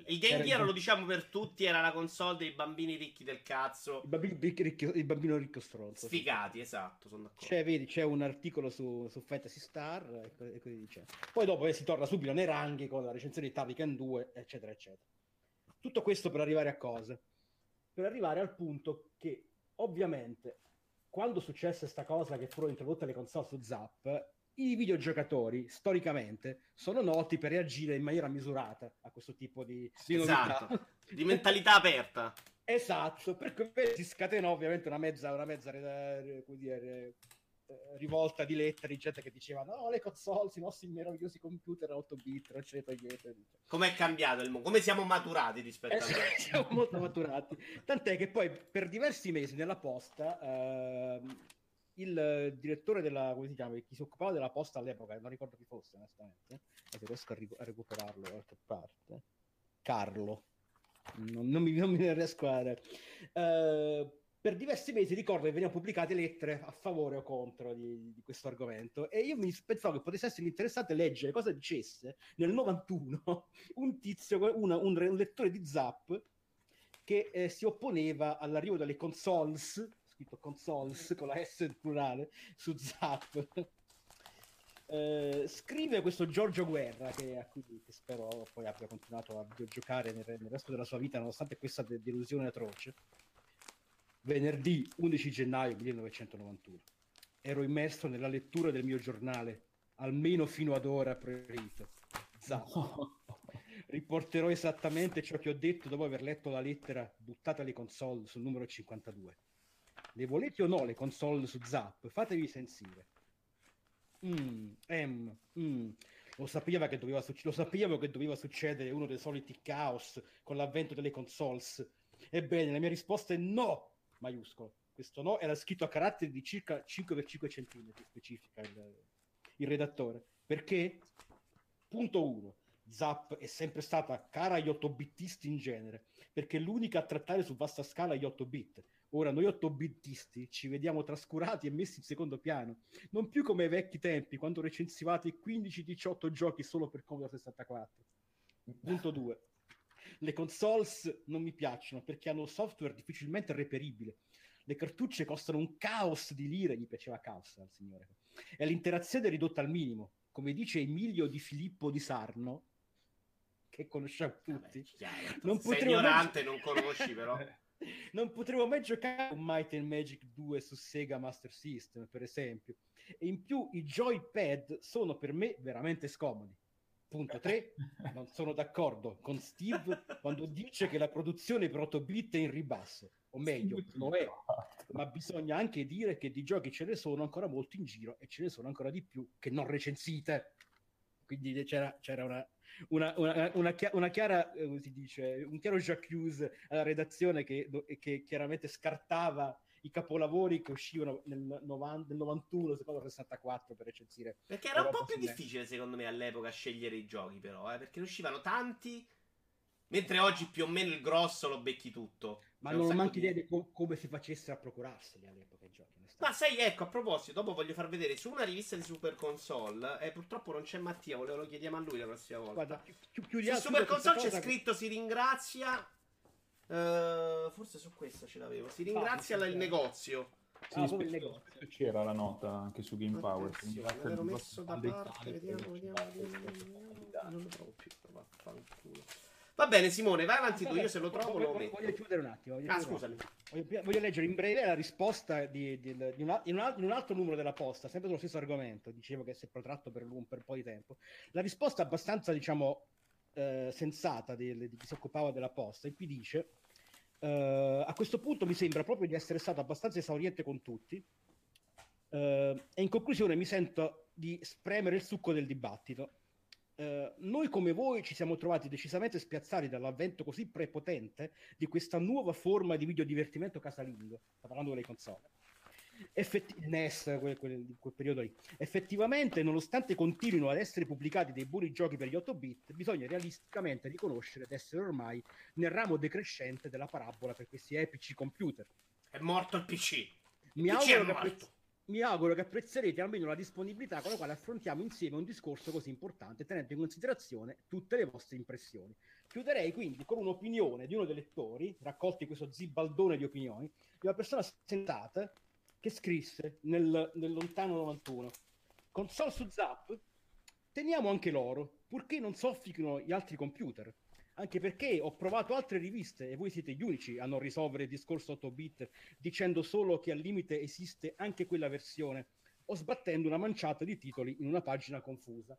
A: il Game Gear, lo diciamo per tutti, era la console dei bambini ricchi del cazzo.
B: Il bambino ricco, il bambino ricco stronzo.
A: Sfigati, sì. esatto, sono d'accordo.
B: C'è, vedi, c'è un articolo su, su Fantasy Star e così dice. Poi dopo eh, si torna subito nei ranghi con la recensione di Turrican 2, eccetera, eccetera. Tutto questo per arrivare a cosa? Per arrivare al punto che, ovviamente, quando successe questa cosa che furono introdotte le console su Zap, i videogiocatori storicamente sono noti per reagire in maniera misurata a questo tipo di,
A: di, esatto. di mentalità aperta.
B: Esatto, perché si scatenò ovviamente una mezza, una mezza come dire, eh, rivolta di lettere di gente che diceva no, le console, i nostri meravigliosi computer 8 bit, eccetera, eccetera.
A: Com'è cambiato il mondo? Come siamo maturati rispetto eh, a noi?
B: siamo molto maturati. Tant'è che poi per diversi mesi nella posta... Eh, il direttore della come si chiama chi si occupava della posta all'epoca non ricordo chi fosse onestamente se riesco a, ric- a, recuperarlo da qualche parte Carlo. Non, non, mi, non mi riesco a uh, per diversi mesi ricordo che venivano pubblicate lettere a favore o contro di, di questo argomento e io mi pensavo che potesse essere interessante leggere cosa dicesse nel 91 un tizio una, un, un, lettore di Zap che eh, si opponeva all'arrivo delle consoles scritto consoles con la S plurale su Zap. Uh, scrive questo Giorgio Guerra che, a cui che spero poi abbia continuato a videogiocare nel, nel resto della sua vita nonostante questa de- delusione atroce. Venerdì 11 gennaio 1991 ero immerso nella lettura del mio giornale almeno fino ad ora preferito. Zap. Riporterò esattamente ciò che ho detto dopo aver letto la lettera buttata alle console sul numero 52 le volete o no le console su Zap? Fatevi sentire. Mm, em, mm. Lo, sapeva che doveva succe- lo sapevo che doveva succedere uno dei soliti caos con l'avvento delle consoles. Ebbene, la mia risposta è no, maiuscolo. Questo no era scritto a caratteri di circa 5x5 cm, specifica il, il redattore. Perché? Punto 1. Zap è sempre stata cara agli 8-bittisti in genere, perché è l'unica a trattare su vasta scala gli 8 bit Ora noi 8-bittisti ci vediamo trascurati e messi in secondo piano, non più come ai vecchi tempi, quando recensivate 15-18 giochi solo per Commodore 64. Punto 2. Le consoles non mi piacciono perché hanno software difficilmente reperibile. Le cartucce costano un caos di lire, gli piaceva caos al signore. E l'interazione è ridotta al minimo. Come dice Emilio di Filippo di Sarno, che conosciamo tutti.
A: Vabbè, non Sei ignorante, non conosci però.
B: non potevo mai giocare un Might and Magic 2 su Sega Master System, per esempio. E in più i joypad sono per me veramente scomodi. Punto 3, non sono d'accordo con Steve quando dice che la produzione per 8 bit è in ribasso, o meglio, lo è, ma bisogna anche dire che di giochi ce ne sono ancora molti in giro e ce ne sono ancora di più che non recensite. Quindi c'era, c'era una, una, una, una, una chiara, eh, si dice, un chiaro j'accuse alla redazione che, che, chiaramente scartava i capolavori che uscivano nel, 90, nel 91, secondo 64 per recensire.
A: Perché era un po' più difficile secondo me all'epoca scegliere i giochi però, eh, perché ne uscivano tanti, mentre oggi più o meno il grosso lo becchi tutto.
B: Ma non ho manco idea di com- come si facesse a procurarseli all'epoca i giochi.
A: Ma sai, ecco, a proposito, dopo voglio far vedere su una rivista di Super Console. E eh, purtroppo non c'è Mattia, volevo lo chiediamo a lui la prossima volta. Guarda, chi- chiudiamo su Super Console c'è scritto: si ringrazia. Uh, forse su questa ce l'avevo. Si ringrazia ah, il negozio.
C: Sì, ah, il negozio. C'era la nota anche su Game Power.
A: L'ho messo da parte. Vediamo, vediamo, vediamo. Non lo trovo più. Vaffanculo. Va bene, Simone, vai avanti tu. Io se lo trovo
B: voglio,
A: lo metto.
B: Voglio chiudere un attimo.
A: ah, scusami.
B: Voglio, voglio, leggere in breve la risposta di, di, di, una, in, un, in, un, altro numero della posta, sempre sullo stesso argomento. Dicevo che si è protratto per un, per un po' di tempo. La risposta abbastanza, diciamo, eh, sensata di, di, chi si occupava della posta, in cui dice: eh, A questo punto mi sembra proprio di essere stato abbastanza esauriente con tutti. Eh, e in conclusione mi sento di spremere il succo del dibattito eh, noi come voi ci siamo trovati decisamente spiazzati dall'avvento così prepotente di questa nuova forma di videodivertimento casalingo, sto parlando delle console. Effetti- NES, quel, quel, quel, periodo lì. Effettivamente, nonostante continuino ad essere pubblicati dei buoni giochi per gli 8 bit, bisogna realisticamente riconoscere di essere ormai nel ramo decrescente della parabola per questi epici computer.
A: È morto il PC.
B: Mi, PC auguro, che, mi auguro che apprezzerete almeno la disponibilità con la quale affrontiamo insieme un discorso così importante, tenendo in considerazione tutte le vostre impressioni. Chiuderei quindi con un'opinione di uno dei lettori, raccolti questo zibaldone di opinioni, di una persona sentata che scrisse nel, nel lontano 91. Console su Zap, teniamo anche loro, purché non soffichino gli altri computer anche perché ho provato altre riviste e voi siete gli unici a non risolvere il discorso 8 bit dicendo solo che al limite esiste anche quella versione o sbattendo una manciata di titoli in una pagina confusa.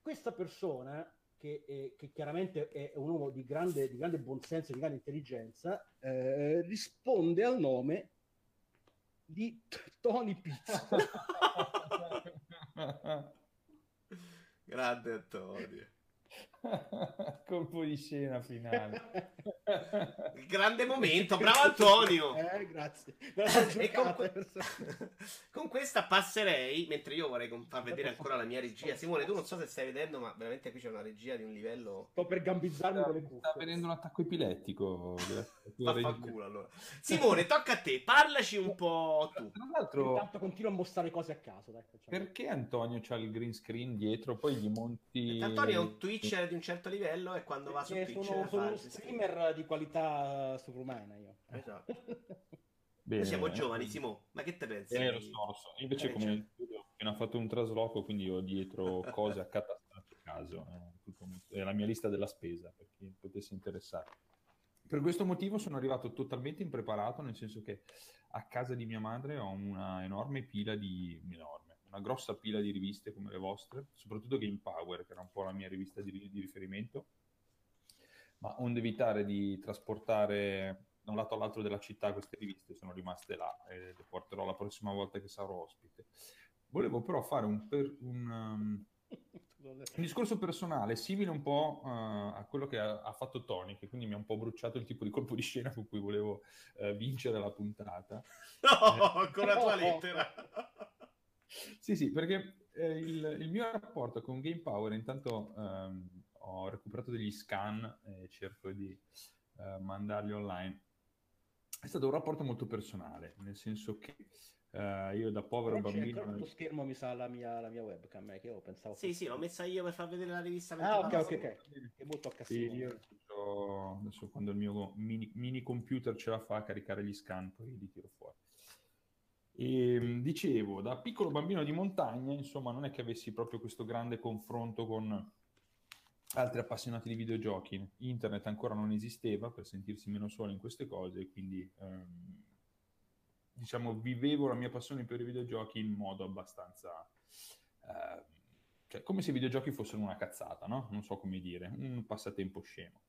B: Questa persona, che, è, che chiaramente è un uomo di grande, di grande buonsenso e di grande intelligenza, eh, risponde al nome di Tony Pizza.
A: Grande Antonio.
C: Colpo di scena finale.
A: Grande momento, bravo Antonio.
B: Eh, grazie.
A: e con, que- con, questa passerei, mentre io vorrei far vedere ancora la mia regia. Simone, tu non so se stai vedendo, ma veramente qui c'è una regia di un livello...
B: Sto per gambizzarmi con le cuffie.
C: Sta venendo un attacco epilettico.
A: culo, allora. Simone, tocca a te, parlaci un po' tu.
B: Tra l'altro... Intanto continuo a mostrare cose a caso. Dai,
C: perché Antonio c'ha il green screen dietro, poi gli monti...
A: Antonio è un Twitch di un certo livello e quando va su Twitch
B: sono, sono uno streamer di qualità sovrumana io.
A: Esatto. Bene, siamo bene. giovani, Simo, ma che te pensi?
C: Eh, lo so, lo so. Invece eh, come certo. ho appena fatto un trasloco, quindi ho dietro cose accatastate a caso. Eh, è la mia lista della spesa, per chi potesse interessare. Per questo motivo sono arrivato totalmente impreparato, nel senso che a casa di mia madre ho una enorme pila di... enorme una grossa pila di riviste come le vostre, soprattutto Game Power, che era un po' la mia rivista di, di riferimento, ma onde evitare di trasportare da un lato all'altro della città queste riviste sono rimaste là e le porterò la prossima volta che sarò ospite. Volevo però fare un, per, un, um, un discorso personale simile un po' uh, a quello che ha, ha, fatto Tony, che quindi mi ha un po' bruciato il tipo di colpo di scena con cui volevo uh, vincere la puntata.
A: No, eh, con la tua lettera!
C: sì, sì, perché eh, il, il, mio rapporto con Game Power, intanto ehm, ho recuperato degli scan e cerco di eh, mandarli online. È stato un rapporto molto personale, nel senso che Uh, io da povero
B: Però
C: bambino.
B: Lo schermo mi sa la mia, la mia webcam. Eh, che io pensavo.
A: Sì, sì, l'ho messa io per far vedere la rivista.
B: Ah, ok, ok, ok. È molto a
C: sì, io adesso, adesso, quando il mio mini, mini, computer ce la fa a caricare gli scan, poi li tiro fuori. E ehm, dicevo, da piccolo bambino di montagna, insomma, non è che avessi proprio questo grande confronto con altri appassionati di videogiochi. Internet ancora non esisteva per sentirsi meno solo in queste cose, quindi ehm, diciamo vivevo la mia passione per i videogiochi in modo abbastanza eh, cioè come se i videogiochi fossero una cazzata, no? Non so come dire, un passatempo scemo.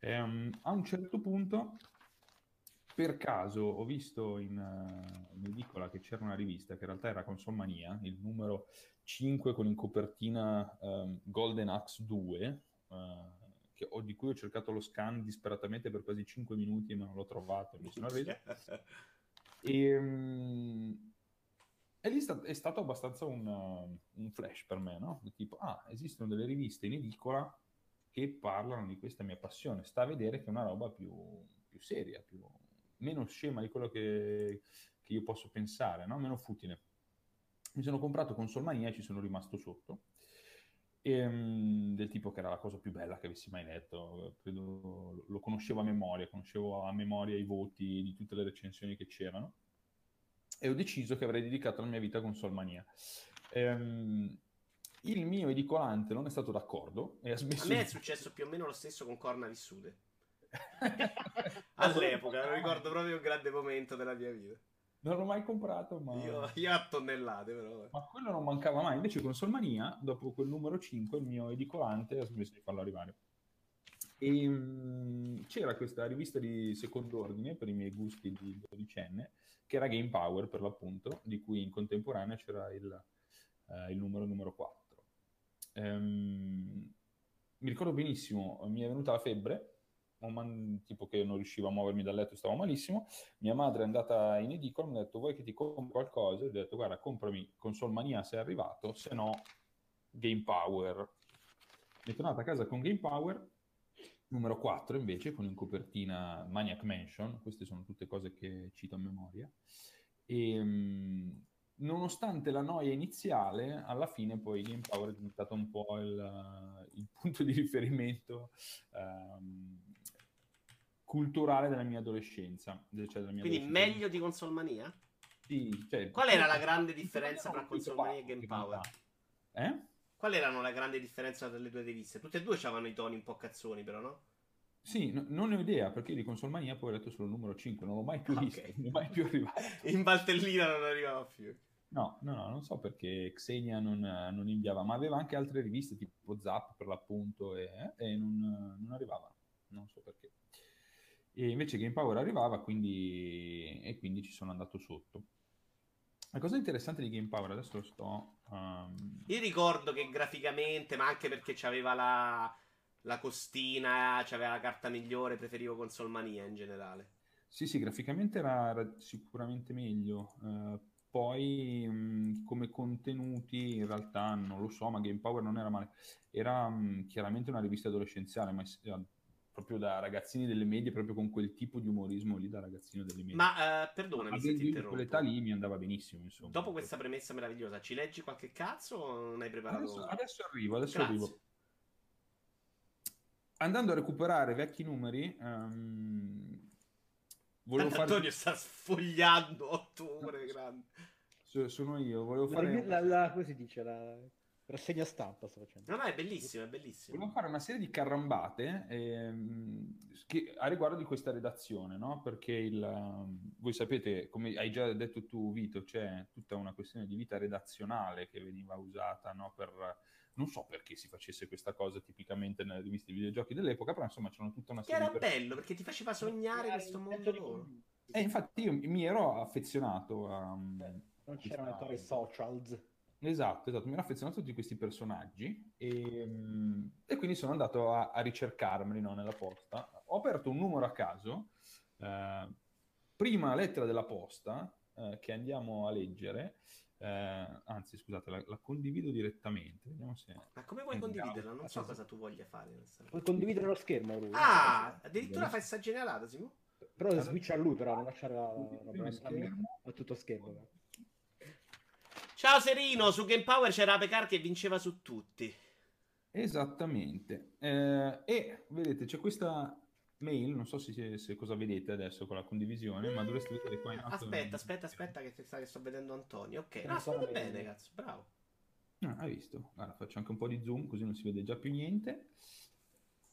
C: Ehm, a un certo punto per caso ho visto in, uh, in, edicola che c'era una rivista che in realtà era Consolmania, il numero 5 con in copertina um, Golden Axe 2, uh, che ho, di cui ho cercato lo scan disperatamente per quasi 5 minuti ma non l'ho trovato, mi sono arreso. e, um, e lì sta- è stato abbastanza un, uh, un, flash per me, no? Tipo, ah, esistono delle riviste in edicola che parlano di questa mia passione, sta a vedere che è una roba più, più seria, più meno scema di quello che, che io posso pensare, no? meno futile. Mi sono comprato Consolmania e ci sono rimasto sotto. E, um, del tipo che era la cosa più bella che avessi mai letto, credo lo conoscevo a memoria, conoscevo a memoria i voti di tutte le recensioni che c'erano e ho deciso che avrei dedicato la mia vita a Consolmania. Um, il mio edicolante non è stato d'accordo e ha smesso.
A: A me è successo più o meno lo stesso con Corna Vissute. All'epoca, lo ricordo proprio un grande momento della mia vita.
C: Non l'ho mai comprato, ma...
A: Io, io a tonnellate, però.
C: Ma quello non mancava mai. Invece con Solmania, dopo quel numero 5, il mio edicolante ha smesso di farlo arrivare. E um, c'era questa rivista di secondo ordine, per i miei gusti di dodicenne, che era Game Power, per l'appunto, di cui in contemporanea c'era il, uh, il numero numero 4. Um, ehm, mi ricordo benissimo, mi è venuta la febbre, man- tipo che non riuscivo a muovermi dal letto, stavo malissimo. Mia madre è andata in edicola, mi ha detto vuoi che ti compri qualcosa? E ho detto guarda comprami Console Mania se è arrivato, se no Game Power. Mi è tornata a casa con Game Power, numero 4 invece, con in copertina Maniac Mansion, queste sono tutte cose che cito a memoria. E, um, nonostante la noia iniziale, alla fine poi Game Power è diventato un po' il, il punto di riferimento um, culturale della mia adolescenza. Cioè della mia
A: Quindi
C: adolescenza.
A: meglio di Consolmania?
C: Sì, cioè,
A: Qual era la grande differenza tra Consolmania e Game Power?
C: Eh?
A: Qual erano la grande differenza tra le due riviste? Tutte e due avevano i toni un po' cazzoni, però, no?
C: Sì, no, non ne ho idea perché di Consolmania poi ho letto solo il numero 5, non l'ho mai più visto, okay. non è mai più arrivato.
A: In Valtellina non arrivava più.
C: No, no, no, non so perché Xenia non, non, inviava, ma aveva anche altre riviste tipo Zap per l'appunto e, e non, non arrivava, non so perché. E invece Game Power arrivava quindi, e quindi ci sono andato sotto. La cosa interessante di Game Power, adesso lo sto... Um...
A: Io ricordo che graficamente, ma anche perché c'aveva la, la costina, c'aveva la carta migliore, preferivo Consolmania in generale.
C: Sì, sì, graficamente era, era sicuramente meglio. Uh, poi mh, come contenuti in realtà non lo so, ma Game Power non era male. Era mh, chiaramente una rivista adolescenziale, ma proprio da ragazzini delle medie, proprio con quel tipo di umorismo lì da ragazzino delle medie.
A: Ma uh, perdonami se ti interrompo.
C: quell'età lì mi andava benissimo, insomma.
A: Dopo questa premessa meravigliosa, ci leggi qualche cazzo o non hai preparato?
C: Adesso, adesso arrivo, adesso Grazie. arrivo. Andando a recuperare vecchi numeri, um,
A: volevo fare... Antonio sta sfogliando ottobre grande.
C: Sono io, volevo fare...
B: La, la, come si dice? La rassegna stampa sto facendo.
A: No, no, è bellissimo, è bellissimo.
C: Volevo fare una serie di carambate ehm, che, a riguardo di questa redazione, no? Perché il, voi sapete, come hai già detto tu, Vito, c'è tutta una questione di vita redazionale che veniva usata, no? Per, non so perché si facesse questa cosa tipicamente nelle riviste di videogiochi dell'epoca, però insomma c'erano tutta una
A: serie di... Era bello perché ti faceva sognare questo mondo loro.
C: E infatti io mi ero affezionato a...
B: Non c'erano questa... socials
C: Esatto, esatto, mi ero affezionato a tutti questi personaggi e, mm, e quindi sono andato a, a ricercarmeli no, nella posta. Ho aperto un numero a caso, eh, prima lettera della posta eh, che andiamo a leggere, eh, anzi scusate, la, la, condivido direttamente. Vediamo se...
A: Ma come vuoi condividerla? Non so cosa tu voglia fare.
B: Puoi condividere lo schermo.
A: Lui. Ah, addirittura fai sta generata, Simo?
B: Però switch a lui, però non lasciare la, la, la, a tutto schermo.
A: Ciao Serino, su Game Power c'era Pecar che vinceva su tutti.
C: Esattamente. Eh, e vedete, c'è questa mail, non so se, se, cosa vedete adesso con la condivisione, ma dovreste vedere qua in
A: alto. Aspetta, aspetta, aspetta che, sta, che sto vedendo Antonio. Ok, no, sta bene, cazzo, bravo.
C: Ah, hai visto? Guarda, faccio anche un po' di zoom così non si vede già più niente.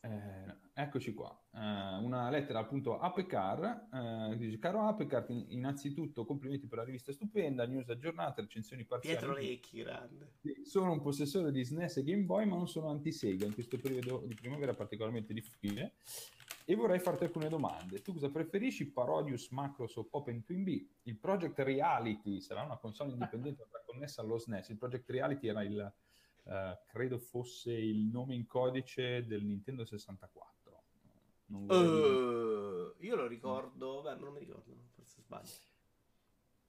C: Eh, eccoci qua, eh, una lettera appunto a Pecar, eh, dice caro Apecar, innanzitutto complimenti per la rivista stupenda, news aggiornate, recensioni parziali.
A: Pietro Lecchi, grande.
C: Sono un possessore di SNES e Game Boy, ma non sono anti-Sega in questo periodo di primavera particolarmente difficile e vorrei farti alcune domande. Tu cosa preferisci, Parodius, Macros o Open Twin B? Il Project Reality sarà una console indipendente connessa allo SNES. Il Project Reality era il Uh, credo fosse il nome in codice del Nintendo 64.
A: Uh, io lo ricordo, beh, non mi ricordo, forse sbaglio.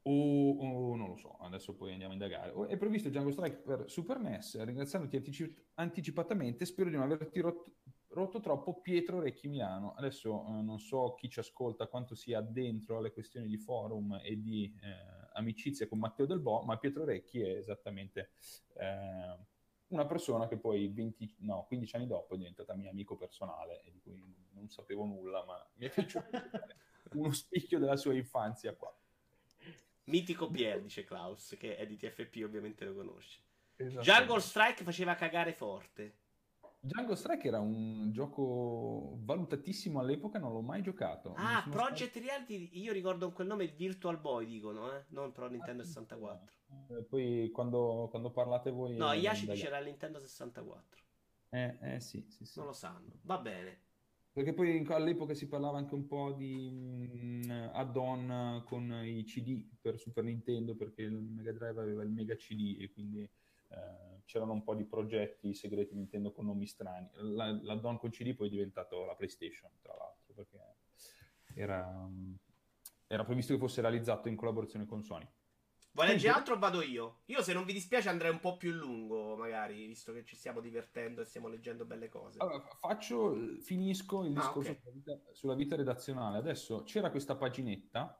C: O, o, non lo so, adesso poi andiamo a indagare. è previsto Django Strike per Super NES, ringraziandoti anticip- anticipatamente, spero di non averti rotto, rotto troppo Pietro Recchi Milano. Adesso eh, non so chi ci ascolta quanto sia dentro alle questioni di forum e di eh, amicizia con Matteo Del Bo, ma Pietro Recchi è esattamente eh, una persona che poi 20, no, 15 anni dopo è diventata mio amico personale e di cui non sapevo nulla, ma mi è piaciuto uno spicchio della sua infanzia qua.
A: Mitico Pier, dice Klaus, che è di TFP, ovviamente lo conosce. Jungle Strike faceva cagare forte.
C: Jungle Strike era un gioco valutatissimo all'epoca, non l'ho mai giocato.
A: Ah, Project stato... Reality, io ricordo quel nome Virtual Boy, dicono, eh? non però Nintendo 64.
C: Eh, poi quando, quando, parlate voi...
A: No, Yashi c'era il Nintendo 64.
C: Eh, eh sì, sì, sì,
A: Non lo sanno, va bene.
C: Perché poi all'epoca si parlava anche un po' di mh, mm, add-on con i CD per Super Nintendo, perché il Mega Drive aveva il Mega CD e quindi eh, c'erano un po' di progetti segreti Nintendo con nomi strani. La, l'add-on con CD poi è diventato la PlayStation, tra l'altro, perché era, era previsto che fosse realizzato in collaborazione con Sony.
A: Vuoi leggere altro o vado io? Io se non vi dispiace andrei un po' più lungo, magari, visto che ci stiamo divertendo e stiamo leggendo belle cose.
C: Allora, faccio, finisco il ah, discorso ah, okay. sulla, vita, sulla, vita, redazionale. Adesso c'era questa paginetta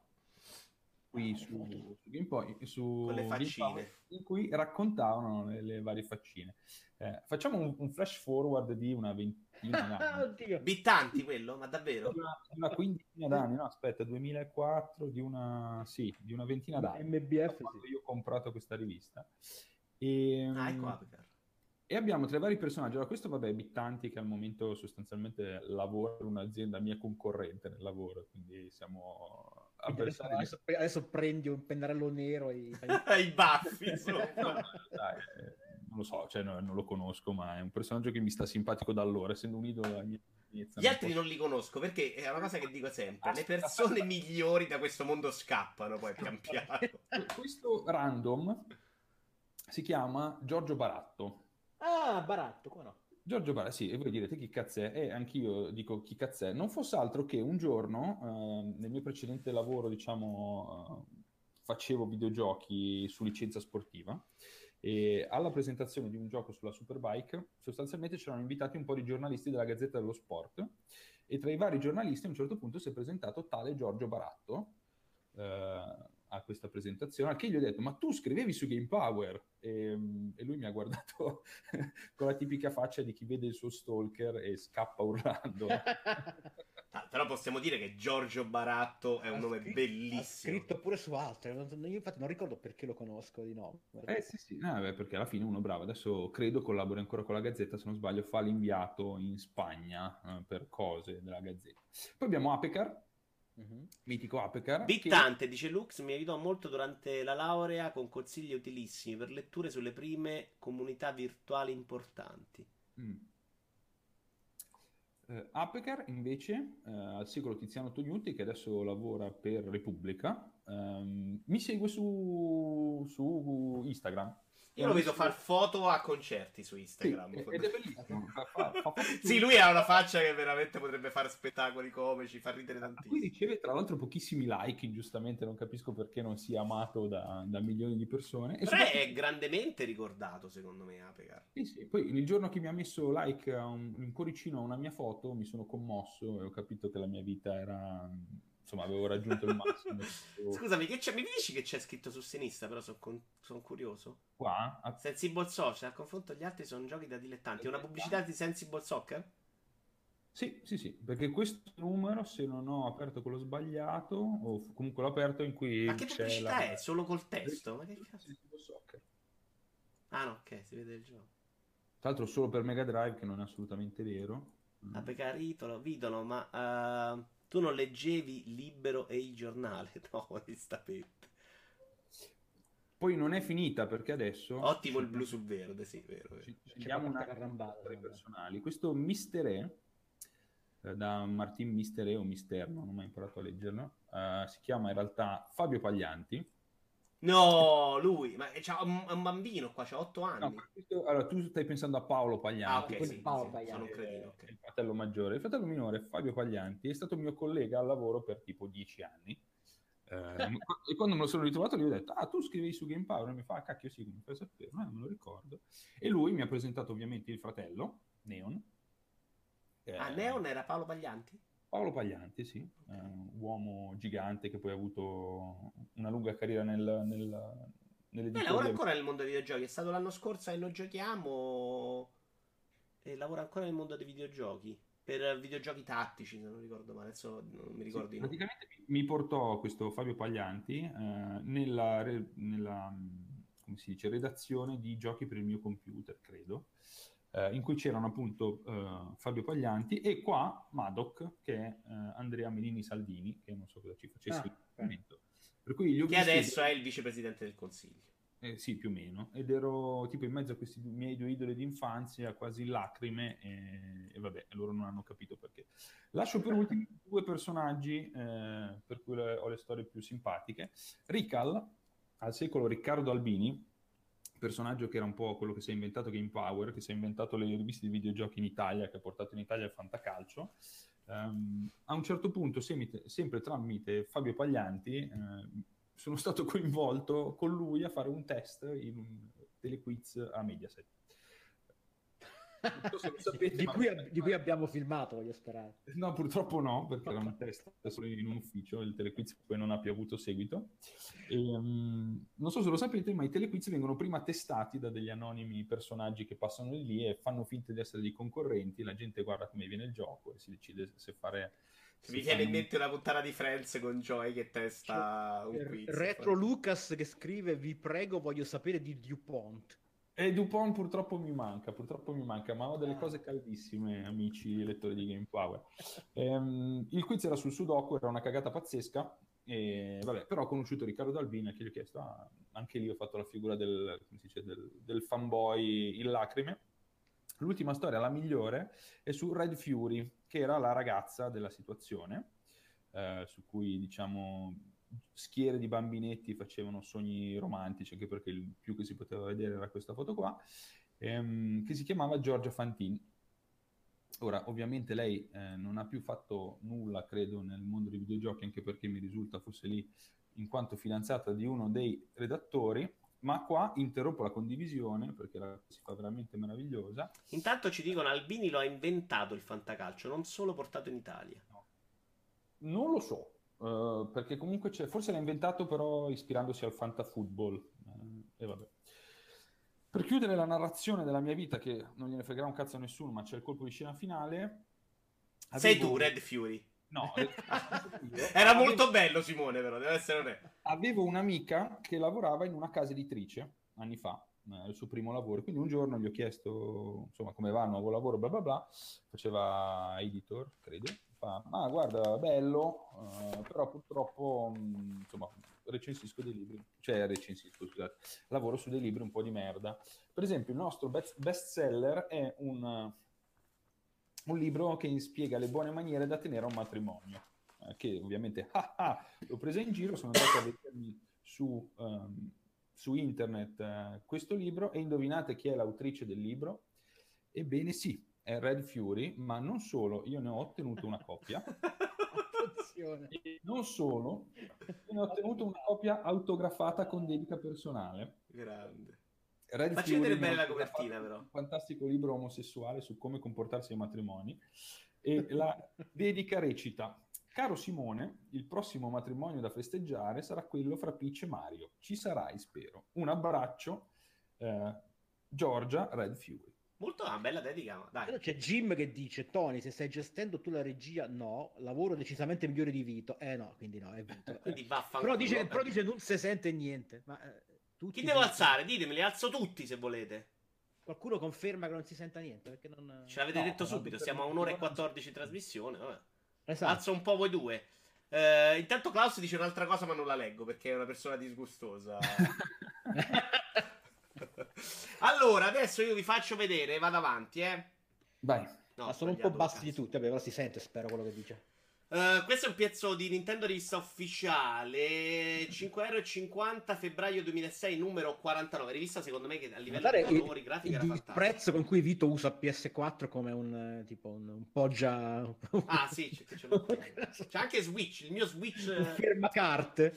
C: qui su, su Game Boy, su
A: Con le faccine.
C: In cui raccontavano le, le varie faccine. Eh, facciamo un, un flash forward di una ventina d'anni.
B: Oddio.
A: Bittanti quello, ma davvero?
C: Una, di una quindicina d'anni, no? Aspetta, 2004, di una, sì, di una ventina d'anni.
B: MBF, sì.
C: io ho comprato questa rivista. E,
A: Ah, ecco Apicar.
C: e abbiamo tra i vari personaggi. Allora, questo, vabbè, Bittanti, che al momento sostanzialmente lavora in un'azienda mia concorrente nel lavoro, quindi siamo
B: adesso, adesso, adesso prendi un pennarello nero e fai-
A: I baffi, insomma.
C: Dai, eh, non lo so, cioè, no, non lo conosco, ma è un personaggio che mi sta simpatico da allora, essendo un idolo inizia,
A: Gli altri non li conosco perché è una cosa che dico sempre: le persone migliori da questo mondo scappano poi pian piano.
C: Questo random si chiama Giorgio Baratto.
B: Ah, baratto, come no?
C: Giorgio Baratto, sì, e voi direte chi cazz'è, e anch'io dico chi cazz'è. Non fosse altro che un giorno, eh, nel mio precedente lavoro, diciamo, eh, facevo videogiochi su licenza sportiva, e alla presentazione di un gioco sulla Superbike, sostanzialmente c'erano invitati un po' di giornalisti della Gazzetta dello Sport, e tra i vari giornalisti a un certo punto si è presentato tale Giorgio Baratto, eh, a questa presentazione, al che gli ho detto, ma tu scrivevi su Game Power? E, e lui mi ha guardato con la tipica faccia di chi vede il suo stalker e scappa urlando.
A: Ah, però possiamo dire che Giorgio Baratto è un
B: Ha
A: nome
B: scritto-
A: bellissimo.
B: Ha scritto pure su altre. non- Io infatti non ricordo perché lo conosco di nome.
C: Eh sì, sì, no, beh, perché alla fine uno bravo, adesso credo collabori ancora con la Gazzetta, se non sbaglio fa l'inviato in Spagna eh, per cose della Gazzetta. Poi abbiamo Apecar,
B: Mhm.
C: mitico Apecar. che-
A: Bittante, dice Lux, mi aiutò molto durante la laurea con consigli utilissimi per letture sulle prime comunità virtuali importanti.
C: Mm. Eh, Apecar invece, eh, al secolo Tiziano Tognuti, che adesso lavora per Repubblica, ehm, mi segue su, su Instagram.
A: Io lo vedo far foto a concerti su
C: Sì,
A: Instagram.
C: ed è bellissimo.
A: Sì, lui ha una faccia che veramente potrebbe fare spettacoli comici, fa ridere
C: a cui
A: tantissimo.
C: riceve tra l'altro pochissimi like, ingiustamente non capisco perché non sia amato da, da milioni di persone. E soprattutto-
A: è grandemente ricordato, secondo me, Apecar.
C: Sì, sì. Poi il giorno che mi ha messo like un, un cuoricino a una mia foto mi sono commosso e ho capito che la mia vita era... insomma avevo raggiunto il massimo.
A: Scusami, che c'è? mi dici che c'è scritto su sinistra, però sono curioso.
C: Qua, a-
A: Sensible Social, a confronto agli altri sono giochi da dilettanti. È una pubblicità di Sensible Soccer?
C: Sì, sì, sì, perché questo numero, se non ho aperto quello sbagliato, o comunque l'ho aperto in cui
A: Ma che pubblicità
C: la...
A: è? Solo col testo? Ma che cazzo?
C: Sensible Soccer.
A: Ah no, ok, si vede il gioco.
C: Tra l'altro solo per Mega Drive, che non è assolutamente vero. Mm.
A: Apecar Italo, Vidolo, ma eh, tu non leggevi Libero e il giornale? No, onestamente.
C: Poi non è finita perché adesso...
A: Ottimo il blu sul verde, sì, vero. vero.
C: Ci- Scegliamo una
B: carrambata,
C: tra i
B: vabbè.
C: personali. Questo Mister E, eh, da Martin Mister E o Mister, non ho mai imparato a leggerlo, eh, si chiama in realtà Fabio Paglianti.
A: No, lui, ma un, è un bambino qua, c'ha 8 anni.
C: No, questo- allora, tu stai pensando a Paolo
A: ah,
C: Paglianti,
A: ok,
B: quello
A: sì,
B: Paolo
A: sì,
B: Pagliani.
A: sono un cretino,
C: eh,
A: ok.
C: il fratello maggiore. Il fratello minore, Fabio Paglianti, è stato mio collega al lavoro per tipo dieci anni. Eh, e quando me lo sono ritrovato gli ho detto ah tu scrivi su Game Power e mi fa ah, cacchio sì come fai a sapere "Eh, me lo ricordo e lui mi ha presentato ovviamente il fratello Neon Eh,
A: Ah, Neon era Paolo Paglianti?
C: Paolo Paglianti, sì, eh, uomo gigante che poi ha avuto una lunga carriera nel, nel,
A: Beh, lavora
C: nell'editoria.
A: ancora nel mondo dei videogiochi. È stato l'anno scorso e noi giochiamo. E lavora ancora nel mondo dei videogiochi. Per videogiochi tattici, se non ricordo male. Adesso non mi ricordo
C: Sì, praticamente mi- portò questo Fabio Paglianti eh, nella, nella, come si dice, redazione di giochi per il mio computer, credo, eh, in cui c'erano appunto eh, Fabio Paglianti e qua Madoc, che è eh, Andrea Melini Saldini, che non so cosa ci facesse
B: Ah,
C: momento. Per cui
A: Che adesso è il vicepresidente del consiglio.
C: Eh, sì, più o meno. Ed ero tipo in mezzo a questi miei due idoli d'infanzia, quasi in lacrime, e, e vabbè, loro non hanno capito perché. Lascio per ultimi due personaggi eh, per cui ho le storie più simpatiche. Rical, al secolo Riccardo Albini, personaggio che era un po' quello che si è inventato Game Power, che si è inventato le riviste di videogiochi in Italia, che ha portato in Italia il fantacalcio. Ehm, a un certo punto, semite- sempre tramite Fabio Paglianti, eh, sono stato coinvolto con lui a fare un test in un telequiz a Mediaset.
B: sapete, di, cui, di, cui, abbiamo filmato, voglio sperare.
C: No, purtroppo no, perché era un test solo in un ufficio, il telequiz poi non ha più avuto seguito. E, um, non so se lo sapete, ma i telequiz vengono prima testati da degli anonimi personaggi che passano lì e fanno finta di essere dei concorrenti, la gente guarda come viene il gioco e si decide se fare...
A: Mi viene in mente una puntata di Friends con Joy che testa un quiz.
B: Retro Lucas che scrive: Vi prego, voglio sapere di DuPont.
C: E Dupont purtroppo mi manca, purtroppo mi manca, ma ho delle ah. cose caldissime, amici lettori di Game Power. Ehm, il quiz era sul Sudoku, era una cagata pazzesca, e, vabbè, però ho conosciuto Riccardo Dalbina che gli ho chiesto, ah, anche lì ho fatto la figura del, dice, del, del fanboy in lacrime. L'ultima storia, la migliore, è su Red Fury, che era la ragazza della situazione, eh, su cui diciamo schiere di bambinetti facevano sogni romantici, anche perché il più che si poteva vedere era questa foto qua, ehm, che si chiamava Giorgia Fantin. Ora, ovviamente lei eh, non ha più fatto nulla, credo, nel mondo dei videogiochi, anche perché mi risulta fosse lì in quanto fidanzata di uno dei redattori, ma qua interrompo la condivisione perché la si fa veramente meravigliosa.
A: Intanto ci dicono Albini lo ha inventato il fantacalcio, non solo portato in Italia. No.
C: Non lo so, Uh, perché comunque c'è, forse l'ha inventato però ispirandosi al fantafootball. Uh, e vabbè. Per chiudere la narrazione della mia vita, che non gliene fregherà un cazzo a nessuno, ma c'è il colpo di scena finale.
A: Avevo... Sei tu, Red Fury.
C: No,
A: era avevo... molto bello Simone, però deve essere onesto.
C: Avevo un'amica che lavorava in una casa editrice anni fa, eh, il suo primo lavoro. Quindi un giorno gli ho chiesto insomma come va il nuovo lavoro, bla bla bla. Faceva editor, credo fa, ma guarda, bello, uh, però purtroppo, mm, insomma, recensisco dei libri, cioè recensisco, scusate, lavoro su dei libri un po' di merda. Per esempio, il nostro best, seller è un, un libro che spiega le buone maniere da tenere a un matrimonio, eh, che ovviamente ah, ah, l'ho presa in giro, sono andato a vedermi su, um, su internet uh, questo libro e indovinate chi è l'autrice del libro? Ebbene sì, è Red Fury, ma non solo, io ne ho ottenuto una copia. non solo, ne ho ottenuto una copia autografata con dedica personale.
A: Grande. Red Facci vedere bene la copertina, però. Un
C: fantastico libro omosessuale su come comportarsi ai matrimoni. E la dedica recita: Caro Simone, il prossimo matrimonio da festeggiare sarà quello fra Peach e Mario. Ci sarai, spero. Un abbraccio, eh, Giorgia Red Fury.
A: Molto una bella dedica. Dai.
B: C'è Jim che dice: Tony, se stai gestendo tu la regia, no, lavoro decisamente migliore di Vito. Eh no, quindi no, è Vito.
A: quindi
B: però, dice, però dice non si sente niente. Ma, eh,
A: Chi devo alzare? Ditemi, li alzo tutti se volete.
B: Qualcuno conferma che non si senta niente? Perché non...
A: Ce l'avete no, detto subito, siamo a un'ora e 14 di trasmissione. Vabbè. Esatto. Alzo un po' voi due. Uh, intanto Klaus dice un'altra cosa, ma non la leggo perché è una persona disgustosa. allora, adesso io vi faccio vedere, vado avanti, eh.
C: Vai.
B: No, Ma sono un po' bassi di tutti, vabbè, però si sente, spero quello che dice.
A: Uh, questo è un pezzo di Nintendo Rivista ufficiale 5,50 febbraio 2006 numero 49 rivista secondo me che a livello Guardare di colori grafici era
B: il prezzo con cui Vito usa PS4 come un eh, tipo un, un poggia
A: ah sì c'è, c'è, c'è, anche Switch il mio Switch
B: firma carte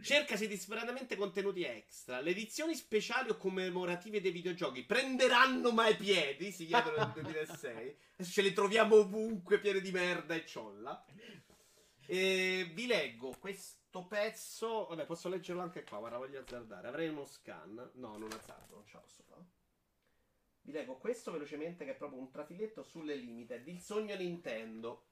A: Cercasi disperatamente contenuti extra. Le edizioni speciali o commemorative dei videogiochi prenderanno mai piedi? Si chiedono nel 2006. Adesso ce le troviamo ovunque, piene di merda e ciolla. E vi leggo questo pezzo. Vabbè, posso leggerlo anche qua. Guarda, voglio azzardare. Avrei uno scan. No, non azzardo, non ce la posso fare. Vi leggo questo velocemente, che è proprio un trafiletto sulle limited. Il sogno Nintendo.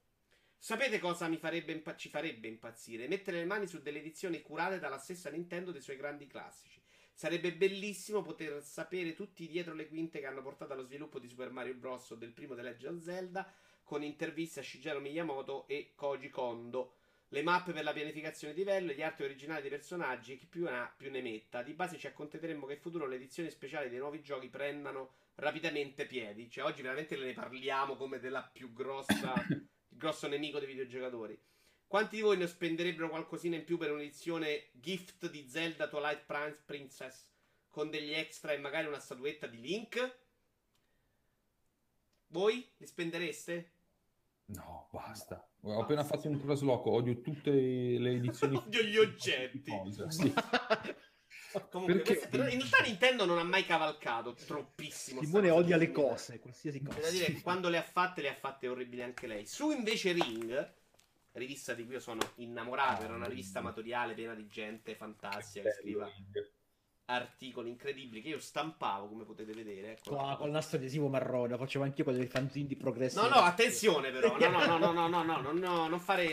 A: Sapete cosa farebbe impa- ci farebbe impazzire? Mettere le mani su delle edizioni curate dalla stessa Nintendo dei suoi grandi classici. Sarebbe bellissimo poter sapere tutti dietro le quinte che hanno portato allo sviluppo di Super Mario Bros. o del primo The Legend of Zelda, con interviste a Shigeru Miyamoto e Koji Kondo. Le mappe per la pianificazione di livello, gli arti originali dei personaggi, chi più ne ha più ne metta. Di base ci accontenteremo che in futuro le edizioni speciali dei nuovi giochi prendano rapidamente piedi. Cioè, oggi veramente ne parliamo come della più grossa grosso nemico dei videogiocatori. Quanti di voi ne spenderebbero qualcosina in più per un'edizione gift di Zelda Twilight Princess con degli extra e magari una statuetta di Link? Voi li spendereste?
C: No, basta. Ho basta. appena fatto un trasloco, odio tutte le edizioni.
A: odio gli oggetti.
C: Sì.
A: Comunque,
C: Perché-
A: queste- però in realtà Nintendo non ha mai cavalcato troppissimo.
B: Simone odia
A: di
B: le cose, qualsiasi cosa.
A: Da dire che quando le ha fatte, le ha fatte orribili anche lei. Su invece Ring, rivista di cui io sono innamorato, era una rivista amatoriale piena di gente fantastica che scriveva articoli incredibili che io stampavo, come potete vedere. Ecco.
B: Qua, col nastro adesivo marrone, facevo anch'io con dei fanzini di progresso.
A: No, no, attenzione però, no, no, no, no, no, no, no, no, no, non fare il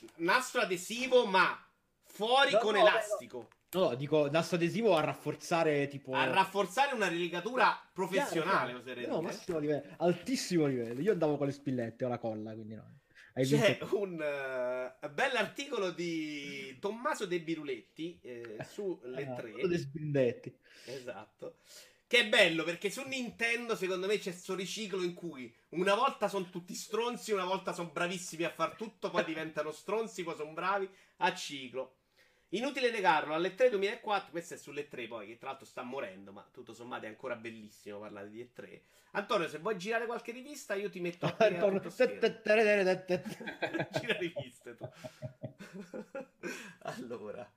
A: il nastro adesivo, ma fuori
B: No,
A: con
B: no,
A: elastico.
B: No, no, dico nastro adesivo a rafforzare tipo...
A: A rafforzare una rilegatura professionale,
B: Chiaro, chiaro. No, massimo livello, altissimo livello. Io andavo con le spillette o la colla, quindi no. Hai
A: C'è
B: vinto.
A: un eh, bell'articolo di Tommaso De Biruletti eh, sulle
B: Ah,
A: tre.
B: dei spilletti.
A: Esatto. Che è bello perché su Nintendo secondo me c'è questo riciclo in cui una volta sono tutti stronzi, una volta sono bravissimi a far tutto, poi diventano stronzi, poi sono bravi a ciclo. Inutile negarlo, alle 3 2004, questo è sulle 3 poi, che tra l'altro sta morendo, ma tutto sommato è ancora bellissimo parlare di E3. Antonio, se vuoi girare qualche rivista, io ti metto a te a
B: Intorno-
A: tutto schermo.
B: Aspetta,
A: Gira riviste tu. allora,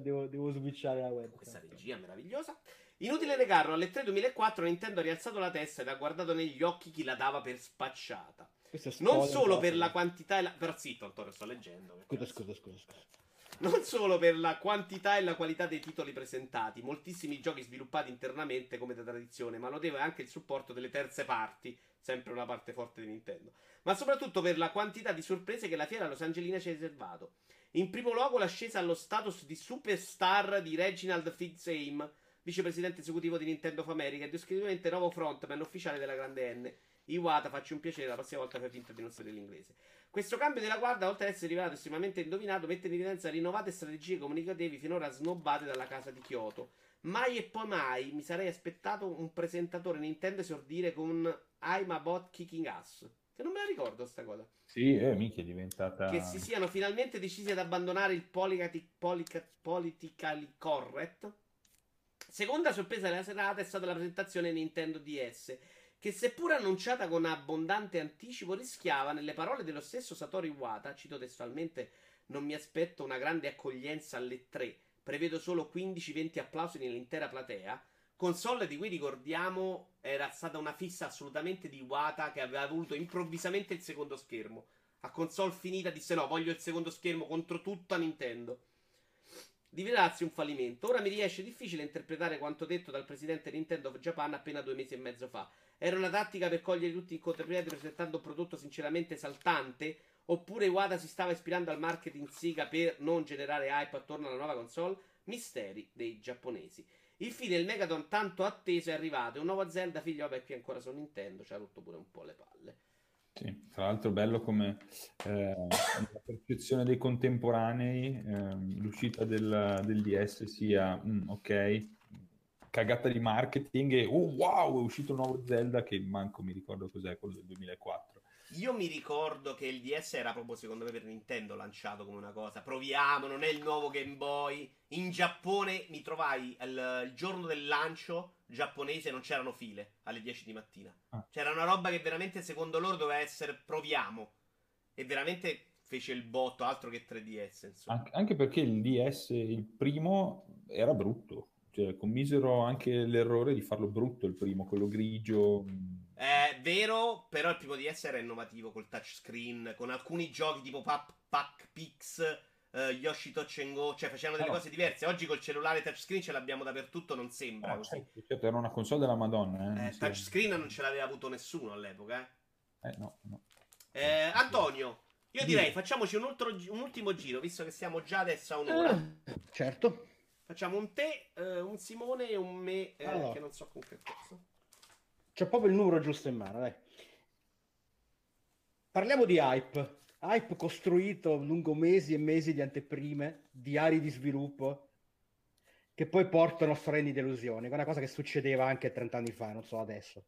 B: devo, devo switchare la web.
A: questa regia meravigliosa. Inutile negarlo, alle 3 2004 Nintendo ha rialzato la testa ed ha guardato negli occhi chi la dava per spacciata. Non solo per la quantità e la... Però zitto, Antonio, sto leggendo.
B: Scusa, scusa, scusa, scusa.
A: Non solo per la quantità e la qualità dei titoli presentati, moltissimi giochi sviluppati internamente come da tradizione, ma notevole anche il supporto delle terze parti, sempre una parte forte di Nintendo, ma soprattutto per la quantità di sorprese che la fiera Los Angelina ci ha riservato. In primo luogo l'ascesa allo status di superstar di Reginald Fils-Aim, vicepresidente esecutivo di Nintendo of America e esclusivamente nuovo frontman ufficiale della grande N. Iwata, facci un piacere, la prossima volta fai finta di non sapere l'inglese. Questo cambio della guardia, oltre ad essere rivelato estremamente indovinato, mette in evidenza rinnovate strategie comunicative finora snobbate dalla casa di Kyoto. Mai e poi mai mi sarei aspettato un presentatore Nintendo esordire con I'm about kicking ass. Che non me la ricordo sta cosa.
C: Sì, eh, minchia, è diventata...
A: Che si siano finalmente decisi ad abbandonare il policati- polica- politically correct. Seconda sorpresa della serata è stata la presentazione Nintendo DS, che seppur annunciata con abbondante anticipo rischiava, nelle parole dello stesso Satoru Iwata, cito testualmente, non mi aspetto una grande accoglienza alle 3, prevedo solo 15-20 applausi nell'intera platea, console di cui ricordiamo era stata una fissa assolutamente di Iwata che aveva voluto improvvisamente il secondo schermo. A console finita disse no, voglio il secondo schermo contro tutta Nintendo. Rivelarsi un fallimento. Ora mi riesce difficile interpretare quanto detto dal presidente Nintendo of Japan appena due mesi e mezzo fa. Era una tattica per cogliere tutti in contropiede presentando un prodotto sinceramente esaltante? Oppure Iwata si stava ispirando al marketing Sega per non generare hype attorno alla nuova console? Misteri dei giapponesi. Infine il Megaton tanto atteso è arrivato. E un nuovo Zelda, figlio, vabbè, qui ancora su Nintendo. Ci ha rotto pure un po' le palle.
C: Sì, tra l'altro bello come eh, la percezione dei contemporanei, ehm, l'uscita del, del DS sia mm, ok, cagata di marketing e oh wow, è uscito un nuovo Zelda che manco mi ricordo cos'è, quello del 2004.
A: Io mi ricordo che il DS era proprio secondo me per Nintendo lanciato come una cosa. Proviamo, non è il nuovo Game Boy. In Giappone mi trovai il, il giorno del lancio giapponese non c'erano file alle 10 di mattina.
C: Ah.
A: C'era una roba che veramente secondo loro doveva essere proviamo. E veramente fece il botto, altro che 3DS. Insomma.
C: Anche, anche perché il DS, il primo, era brutto, cioè commisero anche l'errore di farlo brutto il primo, quello grigio. mm.
A: È vero, però il primo DS era innovativo col touchscreen, con alcuni giochi tipo Pac, Pac Pix, eh, Yoshi Touch and Go, cioè facevano delle
C: No.
A: cose diverse. Oggi col cellulare touchscreen ce l'abbiamo dappertutto, non sembra
C: No,
A: così.
C: certo, certo, era una console della Madonna. Eh,
A: Eh,
C: sì.
A: touchscreen non ce l'aveva avuto nessuno all'epoca. Eh.
C: Eh, no, no.
A: Eh, Antonio, io direi facciamoci un, altro gi- un ultimo giro, visto che siamo già adesso a un'ora.
B: Eh, certo.
A: Facciamo un te, eh, un Simone e un me, eh,
B: Allora.
A: che non so con che cosa.
B: C'ho proprio il numero giusto in mano, dai. Parliamo di hype. Hype costruito lungo mesi e mesi di anteprime, diari di sviluppo, che poi portano a solenni delusioni. È una cosa che succedeva anche 30 anni fa, non so adesso.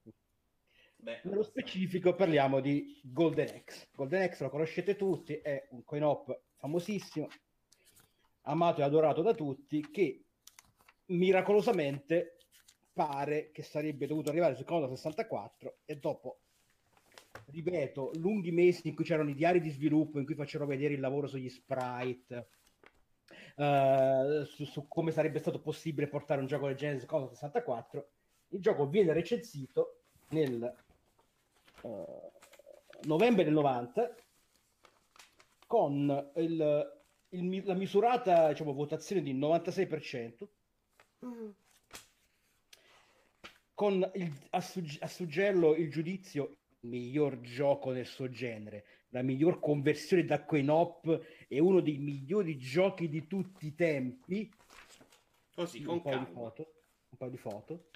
A: Beh,
B: Nello specifico parliamo di Golden X. Golden X lo conoscete tutti, è un coin-op famosissimo, amato e adorato da tutti, che miracolosamente pare che sarebbe dovuto arrivare su Commodore 64 e dopo, ripeto, lunghi mesi in cui c'erano i diari di sviluppo, in cui facevano vedere il lavoro sugli sprite, uh, su, su, come sarebbe stato possibile portare un gioco del genere su Commodore 64. Il gioco viene recensito nel uh, novembre del 90 con il, il, la misurata diciamo, votazione di 96%. Mm con il, a, sugge- a suggello il giudizio miglior gioco nel suo genere, la miglior conversione da coin op e uno dei migliori giochi di tutti i tempi.
A: Così, con un
B: po' di foto, un po' di foto.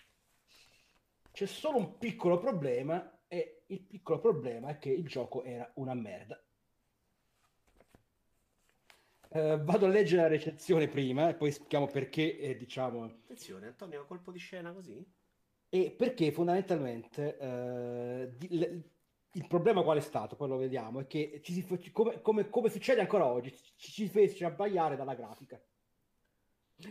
B: C'è solo un piccolo problema e il piccolo problema è che il gioco era una merda. Uh, vado a leggere la recensione prima e poi spieghiamo perché, eh, diciamo...
A: Attenzione, Antonio, colpo di scena così?
B: E perché fondamentalmente eh, di, le, il problema qual è stato? Poi lo vediamo, è che ci si, come, come, come, succede ancora oggi, ci si fece abbaiare dalla grafica.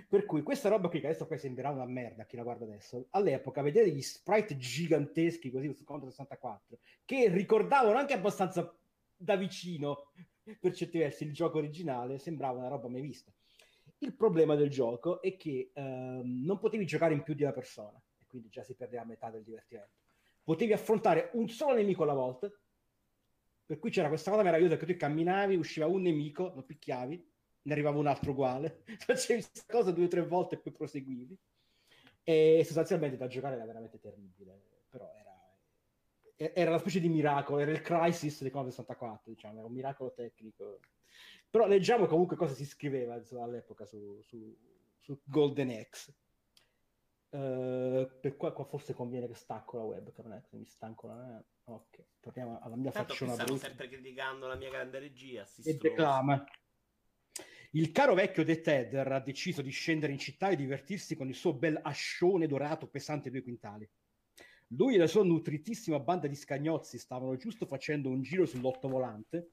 B: Per cui questa roba qui, che adesso poi sembrerà una merda a chi la guarda adesso, all'epoca vedere gli sprite giganteschi così su Contro 64, che ricordavano anche abbastanza da vicino, per certi versi, il gioco originale, sembrava una roba mai vista. Il problema del gioco è che ehm, non potevi giocare in più di una persona quindi già si perdeva metà del divertimento. Potevi affrontare un solo nemico alla volta, per cui c'era questa cosa meravigliosa che tu camminavi, usciva un nemico, lo picchiavi, ne arrivava un altro uguale, facevi questa cosa due o tre volte e poi proseguivi. E sostanzialmente da giocare era veramente terribile, però era, era una specie di miracolo, era il crisis di Commodore 64, diciamo, era un miracolo tecnico. Però leggiamo comunque cosa si scriveva insomma, all'epoca su, su, su Golden X. Uh, per qua, qua, forse conviene che stacco la webcam, eh, mi stanco la... Ok, torniamo alla mia
A: Tanto
B: facciona
A: stanno sempre criticando la mia grande regia.
B: E declama. Il caro vecchio The Tedder ha deciso di scendere in città e divertirsi con il suo bel ascione dorato pesante due quintali. Lui e la sua nutritissima banda di scagnozzi stavano giusto facendo un giro sull'ottovolante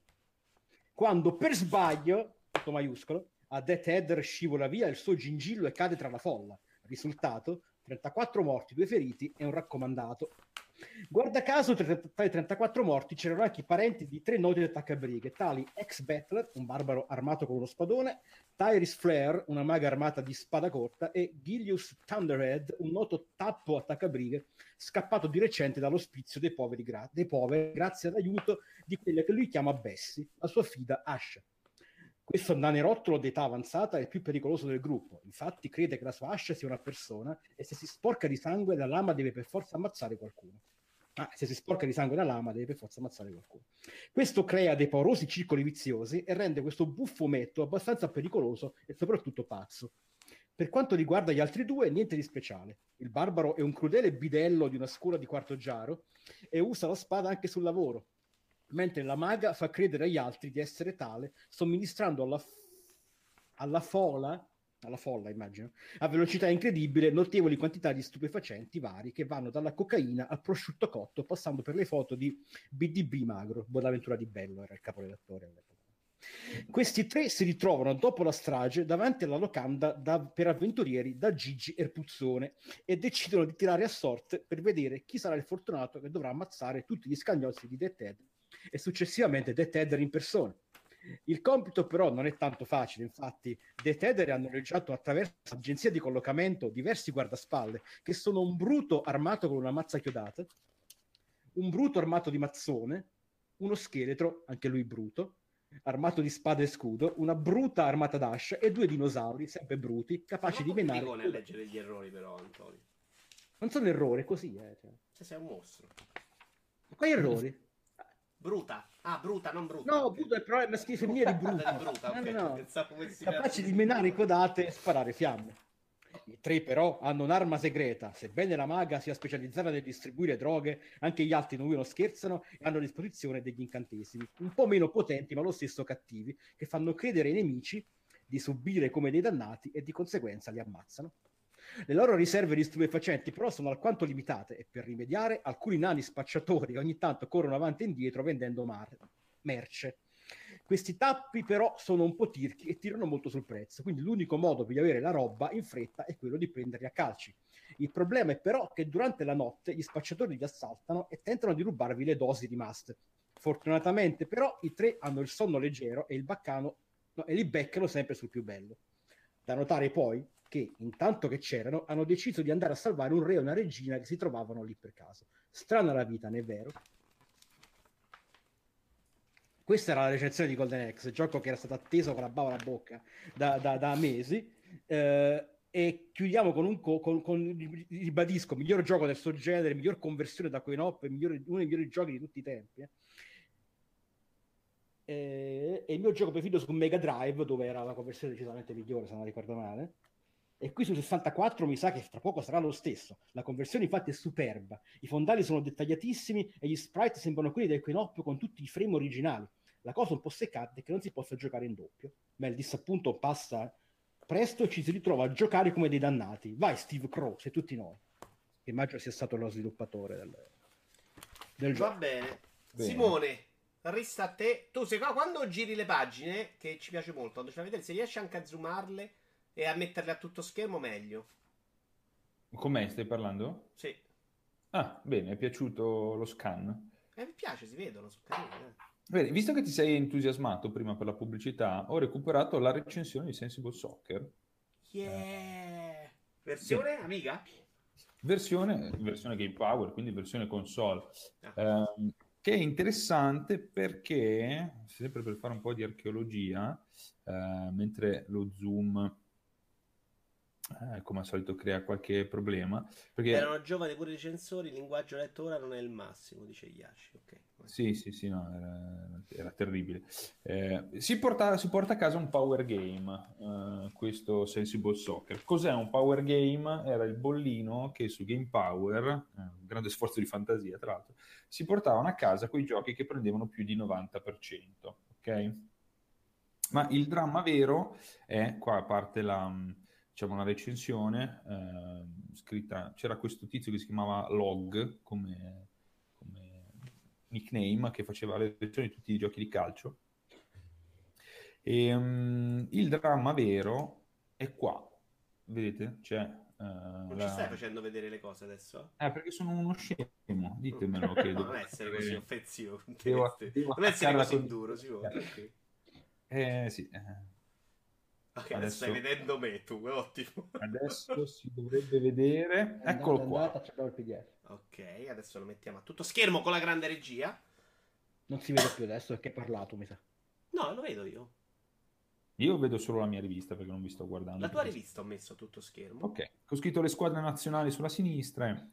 B: quando per sbaglio, tutto maiuscolo, a The Tedder scivola via il suo gingillo e cade tra la folla. Risultato, 34 morti, 2 feriti e un raccomandato. Guarda caso, tra i 34 morti c'erano anche i parenti di tre noti attaccabrighe, tali ex Battler, un barbaro armato con uno spadone, Tyrese Flare, una maga armata di spada corta, e Gilius Thunderhead, un noto tappo attaccabrighe, scappato di recente dall'ospizio dei poveri, gra- dei poveri grazie all'aiuto di quella che lui chiama Bessie, la sua fida Asha. Questo nanerottolo d'età avanzata è il più pericoloso del gruppo, infatti crede che la sua ascia sia una persona e se si sporca di sangue la lama deve per forza ammazzare qualcuno. Ah, se si sporca di sangue la lama deve per forza ammazzare qualcuno. Questo crea dei paurosi circoli viziosi e rende questo buffo metto abbastanza pericoloso e soprattutto pazzo. Per quanto riguarda gli altri due, niente di speciale. Il barbaro è un crudele bidello di una scuola di quarto giaro e usa la spada anche sul lavoro, mentre la maga fa credere agli altri di essere tale, somministrando alla, alla fola alla folla immagino, a velocità incredibile notevoli quantità di stupefacenti vari che vanno dalla cocaina al prosciutto cotto passando per le foto di BDB Magro, Bonaventura di Bello era il caporedattore all'epoca. Questi tre si ritrovano dopo la strage davanti alla locanda da, per avventurieri da Gigi Erpuzzone e decidono di tirare a sorte per vedere chi sarà il fortunato che dovrà ammazzare tutti gli scagnozzi di Dead Ted e successivamente The Tether in persona. Il compito però non è tanto facile, infatti The Tether hanno noleggiato attraverso l'agenzia di collocamento diversi guardaspalle che sono un bruto armato con una mazza chiodata, un bruto armato di mazzone, uno scheletro, anche lui bruto, armato di spada e scudo, una bruta armata d'ascia e due dinosauri, sempre bruti, capaci di menare...
A: Non leggere gli errori però, Antonio.
B: Non sono errori, così, eh. Cioè.
A: Se sei un mostro.
B: Ma quali errori?
A: Bruta. Ah, bruta, non brutta.
B: No, però è maschile femminile di bruta.
A: di bruta okay. no, no.
B: Capaci di menare codate e sparare fiamme. I tre però hanno un'arma segreta. Sebbene la maga sia specializzata nel distribuire droghe, anche gli altri non lo scherzano e hanno a disposizione degli incantesimi, un po' meno potenti ma lo stesso cattivi, che fanno credere ai nemici di subire come dei dannati e di conseguenza li ammazzano. Le loro riserve di stupefacenti però sono alquanto limitate e per rimediare alcuni nani spacciatori ogni tanto corrono avanti e indietro vendendo mar- merce. Questi tappi però sono un po' tirchi e tirano molto sul prezzo, quindi l'unico modo per avere la roba in fretta è quello di prenderli a calci. Il problema è però che durante la notte gli spacciatori li assaltano e tentano di rubarvi le dosi rimaste. Fortunatamente però i tre hanno il sonno leggero e il baccano no, e li beccano sempre sul più bello. Da notare poi che, intanto che c'erano, hanno deciso di andare a salvare un re e una regina che si trovavano lì per caso. Strana la vita, non è vero? Questa era la recensione di Golden X, gioco che era stato atteso con la bava alla bocca da, da, da mesi. Eh, e chiudiamo con un co- con, con, ribadisco, miglior gioco del suo genere, miglior conversione da Coin Op, uno dei migliori giochi di tutti i tempi. Eh. E, e, il mio gioco preferito su Mega Drive, dove era la conversione decisamente migliore, se non ricordo male. E qui su 64 mi sa che fra poco sarà lo stesso. La conversione infatti è superba, i fondali sono dettagliatissimi e gli sprite sembrano quelli del Op con tutti i frame originali. La cosa un po' seccata è che non si possa giocare in doppio, ma il disappunto passa presto ci si ritrova a giocare come dei dannati. Vai Steve Crow, sei tutti noi. Immagino sia stato lo sviluppatore del, del
A: gioco. Va bene. bene. Simone, resta a te. Tu sei qua quando giri le pagine, che ci piace molto, quando ce la vedete, se riesci anche a zoomarle e a metterle a tutto schermo, meglio.
C: Com'è? Stai parlando?
A: Sì.
C: Ah, bene, è piaciuto lo scan?
A: Eh, mi piace, si vedono, sono carini. Eh.
C: Bene, visto che ti sei entusiasmato prima per la pubblicità, ho recuperato la recensione di Sensible Soccer.
A: Yeah! Versione sì. amiga?
C: Versione, versione Game Power, quindi versione console. Ah. Eh, che è interessante perché, sempre per fare un po' di archeologia, eh, mentre lo zoom eh, come al solito crea qualche problema. Perché...
A: Erano giovani pure i recensori, il linguaggio letto ora non è il massimo, dice Yashi. Okay.
C: Sì, sì, sì, no, era, era terribile. Eh, si, porta, si, porta, a casa un power game, eh, questo Sensible Soccer. Cos'è un power game? Era il bollino che su Game Power, eh, un grande sforzo di fantasia tra l'altro, si portavano a casa quei giochi che prendevano più di 90%. Ok? Ma il dramma vero è, qua a parte la diciamo, una recensione eh, scritta, c'era questo tizio che si chiamava Log come, come nickname che faceva le lezioni di tutti i giochi di calcio. E, um, il dramma vero è qua, vedete? C'è
A: Uh, non la... ci stai facendo vedere le cose adesso?
C: Eh, perché sono uno scemo, ditemelo che
A: devo... non essere così offensivo. Devo, devo non essere così con... duro, si può.
C: Eh, sì. Eh.
A: Ok, adesso stai vedendo me tu, ottimo.
C: Adesso si dovrebbe vedere. Eccolo qua.
A: Ok, adesso lo mettiamo a tutto schermo con la grande regia.
B: Non si vede più adesso perché hai parlato, mi sa.
A: No, lo vedo io.
C: Io vedo solo la mia rivista perché non vi sto guardando.
A: La tua rivista ho messo a tutto schermo.
C: Ok, ho scritto le squadre nazionali sulla sinistra.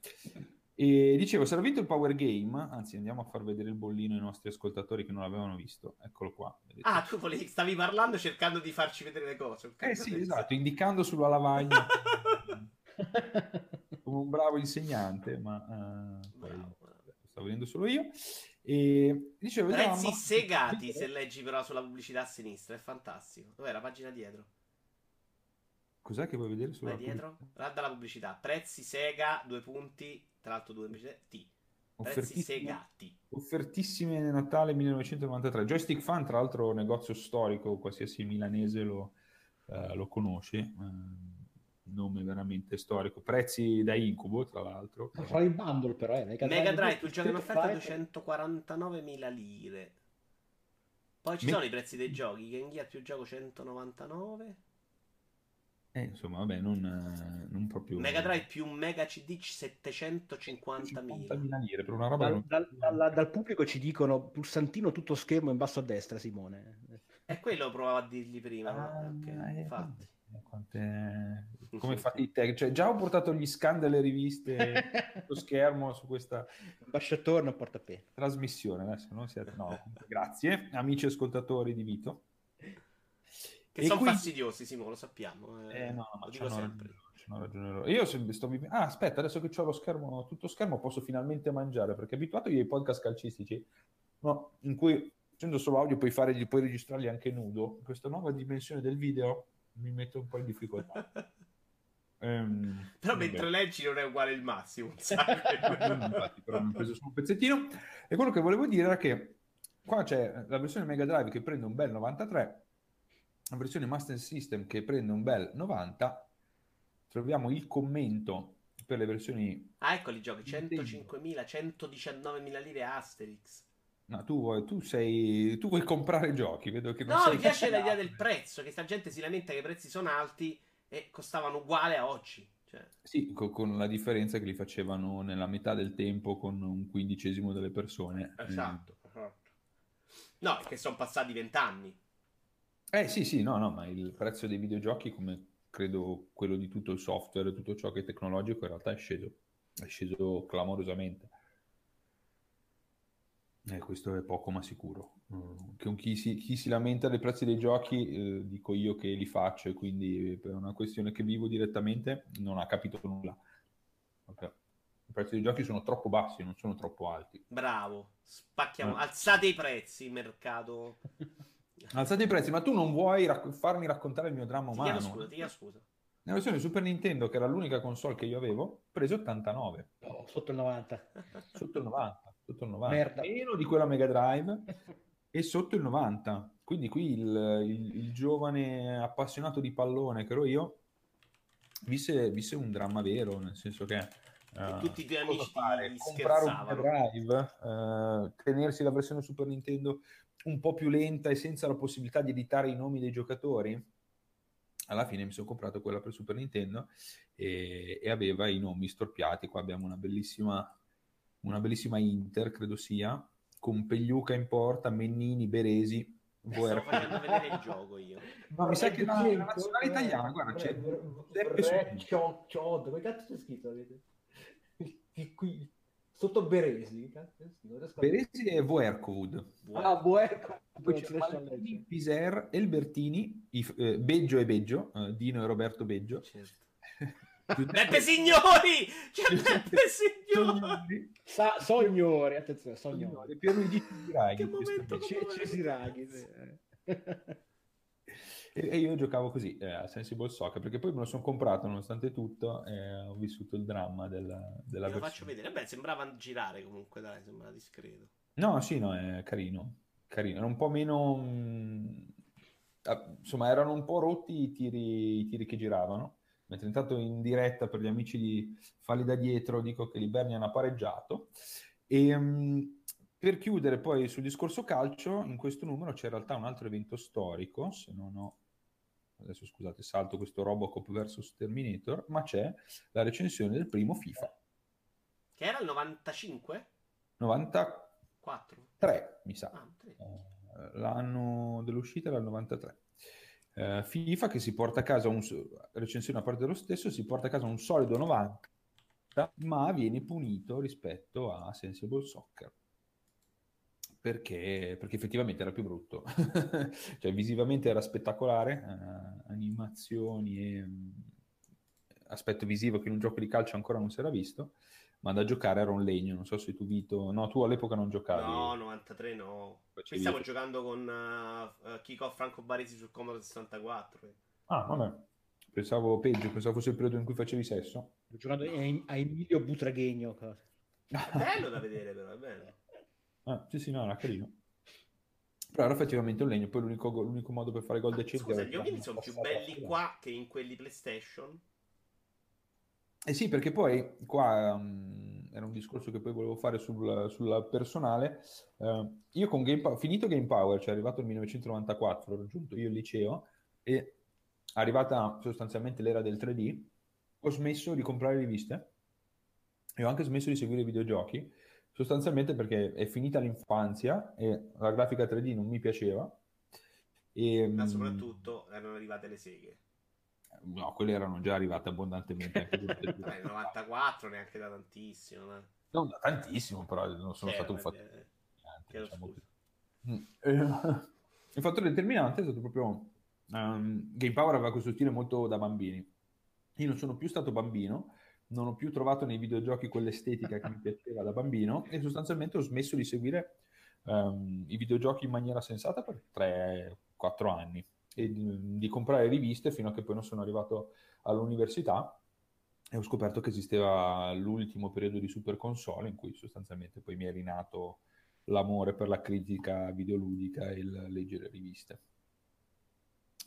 C: E dicevo, era vinto il Power Game, anzi andiamo a far vedere il bollino ai nostri ascoltatori che non l'avevano visto. Eccolo qua.
A: Vedete? Ah, tu volevi, stavi parlando cercando di farci vedere le cose.
C: Eh sì, esatto, indicando sulla lavagna. come un bravo insegnante, ma uh, poi lo sto vedendo solo io. E dicevo,
A: Prezzi ma... segati se leggi però sulla pubblicità a sinistra, è fantastico. Dov'è la pagina dietro?
C: Cos'è che vuoi vedere sulla
A: Vai dietro? Guarda la pubblicità. Prezzi Sega, due punti, tra l'altro due invece T. Prezzi segati.
C: Offertissime Natale 1993. Joystick Fan, tra l'altro, negozio storico, qualsiasi milanese lo, uh, lo conosce. Uh, nome veramente storico. Prezzi da incubo, tra l'altro.
B: Fra il bundle, però, eh.
A: Mega, Mega Drive, il gioco in offerta 249.000 lire. Poi ci Me... sono i prezzi dei giochi. Game Gear più gioco 199.
C: Eh, insomma, vabbè, non, non proprio...
A: Mega Drive più Mega CD 750.000
C: lire per una roba...
B: Dal, dal, dal, dal, pubblico ci dicono pulsantino tutto schermo in basso a destra, Simone.
A: E quello provavo a dirgli prima. Ah, okay, eh, infatti.
C: Quante... Come fate i tag? Cioè, già ho portato gli scan delle riviste sullo schermo su questa
B: ambasciatore non porta pena.
C: trasmissione. Adesso non siete... no, grazie, amici ascoltatori di Vito.
A: Che sono quindi... fastidiosi, Simo, lo sappiamo.
C: Eh, eh no, ma lo dico sempre. Ragione, Io sto... Ah, aspetta, adesso che ho lo schermo, tutto schermo, posso finalmente mangiare, perché abituato ai podcast calcistici, no, in cui facendo solo audio puoi, fare, puoi registrarli anche nudo, questa nuova dimensione del video mi mette un po' in difficoltà.
A: Um, però vabbè. mentre leggi non è uguale il massimo
C: infatti però mi ho preso su un pezzettino e quello che volevo dire era che qua c'è la versione Mega Drive che prende un bel 93 la versione Master System che prende un bel 90, troviamo il commento per le versioni...
A: Ah, ecco li giochi, 105.000, 119.000 lire Asterix.
C: No, tu, vuoi, tu, sei, tu vuoi comprare giochi, vedo che non
A: No, mi piace l'idea del prezzo, che sta gente si lamenta che i prezzi sono alti e costavano uguale a oggi. Cioè.
C: Sì, co- con la differenza che li facevano nella metà del tempo con un quindicesimo delle persone.
A: Esatto. esatto. No, che sono passati vent'anni.
C: Eh sì, sì, no, no, ma il prezzo dei videogiochi, come credo quello di tutto il software, tutto ciò che è tecnologico, in realtà è sceso, è sceso clamorosamente. Eh, questo è poco ma sicuro. Con chi si, chi si, lamenta dei prezzi dei giochi, eh, dico io che li faccio e quindi per una questione che vivo direttamente non ha capito nulla. Okay. I prezzi dei giochi sono troppo bassi, non sono troppo alti.
A: Bravo, spacchiamo, eh. alzate i prezzi, mercato.
C: alzate i prezzi, ma tu non vuoi rac- farmi raccontare il mio dramma umano.
A: Ti chiedo scusa, ti chiedo scusa.
C: Nella versione Super Nintendo, che era l'unica console che io avevo, ho preso 89.
B: Oh, sotto il 90.
C: Sotto il 90 sotto il 90,
B: Merda.
C: meno di quella Mega Drive e sotto il 90. Quindi qui il, il, il, giovane appassionato di pallone che ero io visse, visse un dramma vero, nel senso che
A: uh, tutti i tuoi amici
C: fare? comprare un Mega Drive, uh, tenersi la versione Super Nintendo un po' più lenta e senza la possibilità di editare i nomi dei giocatori. Alla fine mi sono comprato quella per Super Nintendo e, e aveva i nomi storpiati. Qua abbiamo una bellissima una bellissima Inter, credo sia, con Pegliuca in porta, Mennini, Beresi.
A: Sto facendo vedere il gioco io.
C: Ma mi sa che la, la nazionale italiana, guarda, c'è
B: Giuseppe Ciod, come cazzo c'è scritto? Qui, sotto Beresi.
C: Beresi e Voercovud.
B: Ah, Voercovud.
C: Poi c'è Piser, Elbertini, eh, Beggio e Beggio, eh, Dino e Roberto Beggio. Certo.
A: Beppe Signori! C'è Beppe Signori!
B: Sa, sognori, attenzione, sognori.
C: Pierluigi Ciraghi.
A: Che momento
B: Ciraghi,
C: E io giocavo così eh, a Sensible Soccer perché poi me lo sono comprato nonostante tutto e ho vissuto il dramma della, della
A: Lo faccio vedere. Beh, sembrava girare comunque, dai, sembrava discreto.
C: No, sì, no, è carino. Carino, era un po' meno... Mh, insomma, erano un po' rotti i tiri, i tiri che giravano mentre intanto in diretta per gli amici di Falli da dietro dico che l'Ibernian ha pareggiato. E, um, per chiudere poi sul discorso calcio, in questo numero c'è in realtà un altro evento storico, se non ho adesso scusate, salto questo Robocop versus Terminator, ma c'è la recensione del primo FIFA.
A: Che era il 95?
C: 94. 3, mi sa.
A: Ah,
C: eh, L'anno dell'uscita era il 93 eh, FIFA che si porta a casa un recensione a parte dello stesso, si porta a casa un solido 90, ma viene punito rispetto a Sensible Soccer. Perché, perché effettivamente era più brutto, cioè visivamente era spettacolare, eh, animazioni e mh, aspetto visivo che in un gioco di calcio ancora non si era visto, ma da giocare era un legno. Non so se tu, Vito, no, tu all'epoca non giocavi.
A: No, 93 no. Qui stavo giocando con uh, uh, Kiko Franco Baresi sul Commodore 64.
C: Ah, vabbè. Pensavo peggio, pensavo fosse il periodo in cui facevi sesso.
B: Sto giocando a Emilio Butraghegno.
A: È bello da vedere, però, è bello.
C: Ah, sì, sì, no, era carino. Però era effettivamente un legno. Poi l'unico, l'unico modo per fare gol ah, decenti
A: Scusa, gli ovini sono più belli qua che in quelli PlayStation.
C: Eh sì, perché poi qua um, era un discorso che poi volevo fare sul, sul personale. Uh, io con Game Power, finito Game Power, cioè arrivato il 1994, ho raggiunto io il liceo e arrivata sostanzialmente l'era del 3D, ho smesso di comprare riviste e ho anche smesso di seguire i videogiochi, sostanzialmente perché è finita l'infanzia e la grafica 3D non mi piaceva.
A: E, Ma mm, soprattutto erano arrivate le seghe.
C: No, quelle erano già arrivate abbondantemente. Anche
A: Beh, 94 neanche da tantissimo. Eh.
C: Non da tantissimo, però non sono C'era, stato un fattore.
A: Eh, diciamo
C: mm. il fattore determinante è stato proprio... Um, Game Power aveva questo stile molto da bambini. Io non sono più stato bambino, non ho più trovato nei videogiochi quell'estetica che mi piaceva da bambino e sostanzialmente ho smesso di seguire um, i videogiochi in maniera sensata per 3-4 anni e di, di, comprare riviste fino a che poi non sono arrivato all'università e ho scoperto che esisteva l'ultimo periodo di super console in cui sostanzialmente poi mi è rinato l'amore per la critica videoludica e il leggere riviste.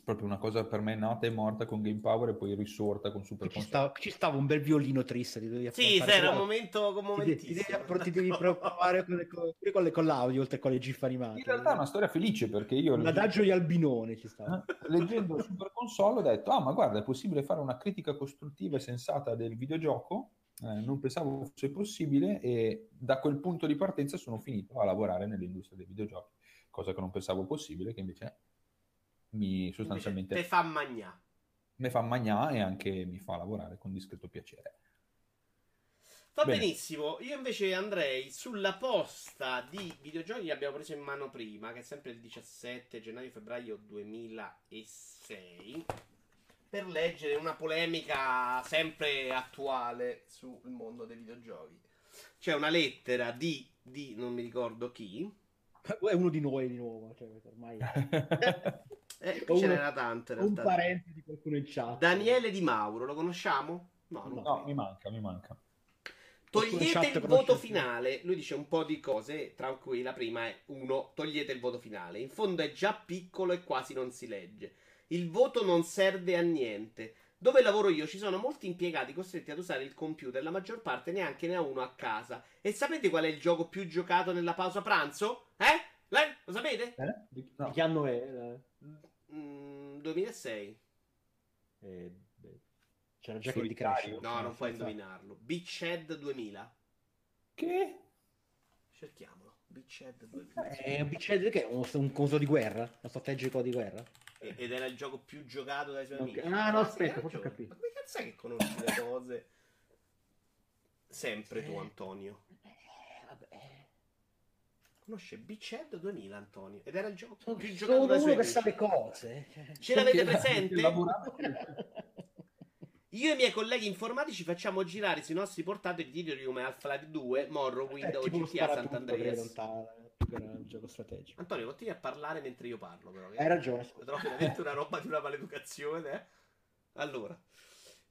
C: Proprio una cosa per me nata e morta con Game Power e poi risorta con Super
B: ci stava, ci stava, un bel violino triste. Ti
A: devi sì, era un momento con
B: Ti, ti, devi, ti devi provare con, con, con, con, l'audio oltre che con le gif animate.
C: In realtà è una storia felice perché io...
B: L'adagio di Albinone ci stava.
C: Eh, leggendo Super Console ho detto, ah ma guarda è possibile fare una critica costruttiva e sensata del videogioco eh, non pensavo fosse possibile e da quel punto di partenza sono finito a lavorare nell'industria dei videogiochi, cosa che non pensavo possibile, che invece mi sostanzialmente...
A: Te fa magnà.
C: Mi fa magnà e anche mi fa lavorare con discreto piacere.
A: Va Bene. benissimo, io invece andrei sulla posta di videogiochi che abbiamo preso in mano prima, che è sempre il 17 gennaio-febbraio 2006 per leggere una polemica sempre attuale sul mondo dei videogiochi. C'è una lettera di, di non mi ricordo chi.
B: È uno di noi di nuovo, cioè, ormai...
A: eh, ce n'era tante.
B: Un parente di qualcuno in chat.
A: Daniele Di Mauro, lo conosciamo?
C: No, no, no mi manca, mi manca.
A: Togliete il voto finale. Lui dice un po' di cose, tra cui la prima è uno, togliete il voto finale. In fondo è già piccolo e quasi non si legge. Il voto non serve a niente. Dove lavoro io ci sono molti impiegati costretti ad usare il computer, la maggior parte neanche ne ha uno a casa. E sapete qual è il gioco più giocato nella pausa pranzo? Eh? Lei? Lo sapete?
B: Eh? Di, no. che anno è?
A: Mm, 2006.
B: Eh, C'era già quello di Crash.
A: No, non puoi indovinarlo. Beachhead 2000.
C: Che?
A: Cerchiamolo. Beachhead 2000.
B: È un Beachhead che è un, un coso di guerra? Uno strategico di guerra?
A: ed era il gioco più giocato dai suoi okay.
B: amici. Ah, no, aspetta, forse ho capito.
A: Ma come cazzo è che conosci le cose? Sempre tu, Antonio. Conosce Beachhead 2000, Antonio. Ed era il gioco
B: sono,
A: più
B: giocato. Sono uno che sa le cose.
A: Ce l'avete presente? Io e i miei colleghi informatici facciamo girare sui nostri portatili titoli come Half-Life 2, Morrowind
B: eh,
A: o GTA San Andreas
B: era un gioco strategico.
A: Antonio, continui a parlare mentre io parlo, però.
B: Hai ragione.
A: Trovo veramente una roba di una maleducazione. Eh? Allora,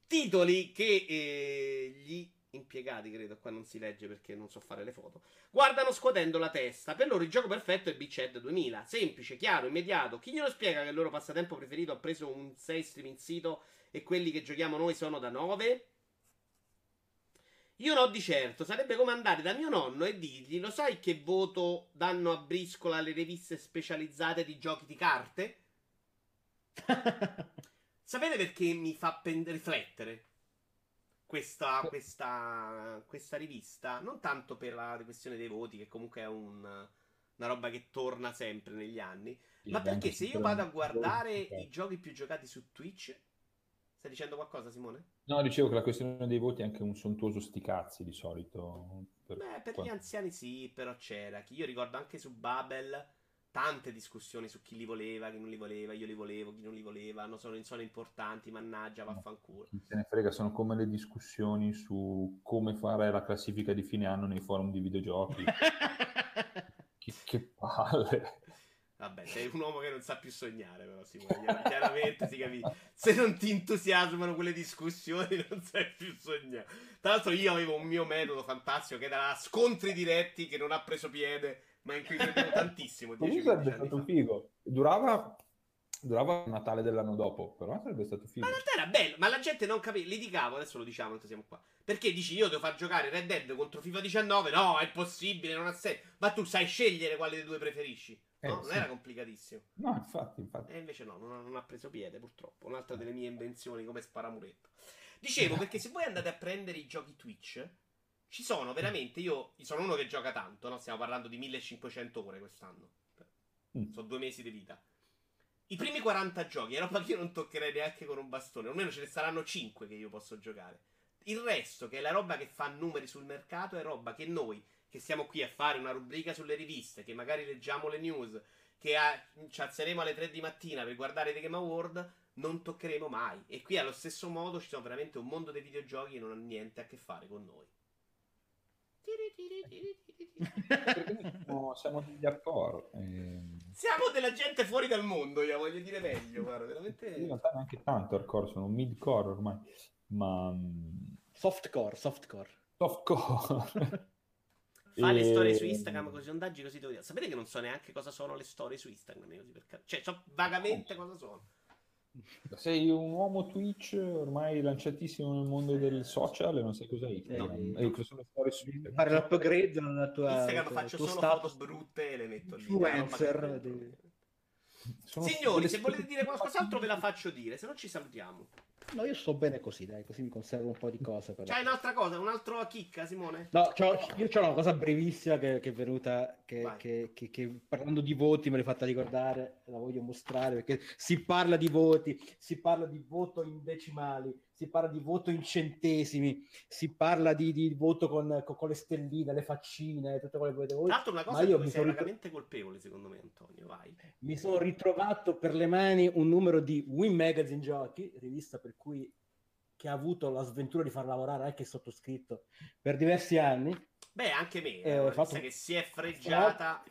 A: titoli che eh, gli impiegati, credo, qua non si legge perché non so fare le foto, guardano scuotendo la testa. Per loro il gioco perfetto è Beachhead 2000. Semplice, chiaro, immediato. Chi glielo spiega che il loro passatempo preferito ha preso un 6 streaming sito e quelli che giochiamo noi sono da 9? Io no di certo, sarebbe come andare da mio nonno e dirgli: Lo sai che voto danno a briscola le riviste specializzate di giochi di carte? Sapete perché mi fa pen- riflettere questa, questa, questa, rivista? Non tanto per la questione dei voti, che comunque è un, una roba che torna sempre negli anni, ma perché se io vado a guardare i giochi più giocati su Twitch Stai dicendo qualcosa, Simone?
C: No, dicevo che la questione dei voti è anche un sontuoso sticazzi di solito.
A: Per... Beh, per gli anziani sì, però c'era. Io ricordo anche su Babel tante discussioni su chi li voleva, chi non li voleva, io li volevo, chi non li voleva, non sono, sono importanti, mannaggia, vaffanculo.
C: Chi se ne frega, sono come le discussioni su come fare la classifica di fine anno nei forum di videogiochi. che, che palle.
A: Vabbè, sei un uomo che non sa più sognare, però Simone. Chiaramente si capisce. Se non ti entusiasmano quelle discussioni, non sai più sognare. Tra l'altro, io avevo un mio metodo fantastico che era scontri diretti che non ha preso piede, ma in cui credevo tantissimo.
C: Comunque sarebbe stato figo. Durava durava il Natale dell'anno dopo, però sarebbe stato figo.
A: Ma in realtà era bello, ma la gente non capiva, litigavo, adesso lo diciamo, mentre siamo qua. Perché dici io devo far giocare Red Dead contro FIFA 19? No, è impossibile, non ha senso. Ma tu sai scegliere quale dei due preferisci. Eh, no, sì. non era complicatissimo.
C: No, infatti, infatti.
A: E invece no, non, non, ha preso piede, purtroppo. Un'altra delle mie invenzioni come sparamuretto. Dicevo, perché se voi andate a prendere i giochi Twitch, ci sono veramente, io, io sono uno che gioca tanto, no? Stiamo parlando di 1500 ore quest'anno. Mm. Sono due mesi di vita. I primi 40 giochi è roba che io non toccherei neanche con un bastone. Almeno ce ne saranno 5 che io posso giocare. Il resto, che è la roba che fa numeri sul mercato, è roba che noi che siamo qui a fare una rubrica sulle riviste, che magari leggiamo le news, che a, ci alzeremo alle 3 di mattina per guardare The Game Award, non toccheremo mai. E qui allo stesso modo ci sono veramente un mondo dei videogiochi che non ha niente a che fare con noi.
C: Siamo, siamo degli hardcore. Ehm...
A: Siamo della gente fuori dal mondo, io voglio dire meglio. Guarda, veramente...
C: In realtà neanche tanto hardcore, sono mid-core ormai. Ma...
B: Softcore, softcore.
A: Softcore. Fa e... le storie su Instagram con i sondaggi così devo dire. Sapete che non so neanche cosa sono le storie su Instagram? Così per... Cioè, so vagamente cosa sono.
C: Sei un uomo Twitch ormai lanciatissimo nel mondo del social e non sai cos'è Instagram.
B: Eh,
C: e cosa sono storie su
B: Instagram. Fare l'upgrade nella tua
A: Instagram faccio solo
B: status
A: foto brutte e le metto lì.
B: Influencer. Di...
A: Signori, se volete dire qualcos'altro ve la faccio dire, se no ci salutiamo.
B: No, io sto bene così, dai, così mi conservo un po' di cose. Però.
A: C'hai un'altra cosa, un'altra chicca, Simone?
B: No, c'ho, io ho una cosa brevissima che, che è venuta, che, che, che, parlando di voti me l'hai fatta ricordare, la voglio mostrare, perché si parla di voti, si parla di voto in decimali, si parla di voto in centesimi, si parla di, di voto con, con, con, le stelline, le faccine, tutte quelle
A: cose. Tra l'altro una cosa
B: Ma
A: io mi sei veramente ritro... colpevole, secondo me, Antonio, vai.
B: Mi sono ritrovato per le mani un numero di Win Magazine Giochi, rivista per cui che ha avuto la sventura di far lavorare anche il sottoscritto per diversi anni.
A: Beh, anche me, eh, fatto... che si è freggiata.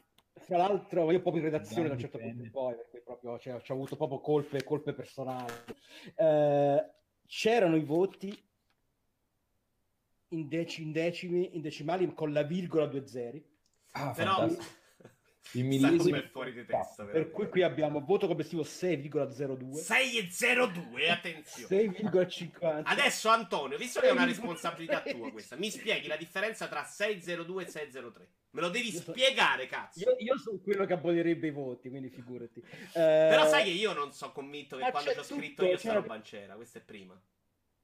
B: Tra l'altro, io proprio in redazione da un certo punto in poi, perché proprio cioè, ho avuto proprio colpe, colpe personali. Eh, c'erano i voti in, dec- in, decimi, in decimali con la virgola due zeri.
A: Ah, però
C: i millesimi
A: fuori di testa.
B: Per cui qui abbiamo voto complessivo 6,02.
A: 6,02, attenzione.
B: 6,50.
A: Adesso Antonio, visto che è una responsabilità tua questa, mi spieghi la differenza tra 6,02 e 6,03. Me lo devi io spiegare, so, cazzo.
B: Io, io, sono quello che abolirebbe i voti, quindi figurati. Eh,
A: Però sai che io non sono convinto che quando ci ho scritto io sta roba c'era, questo è prima.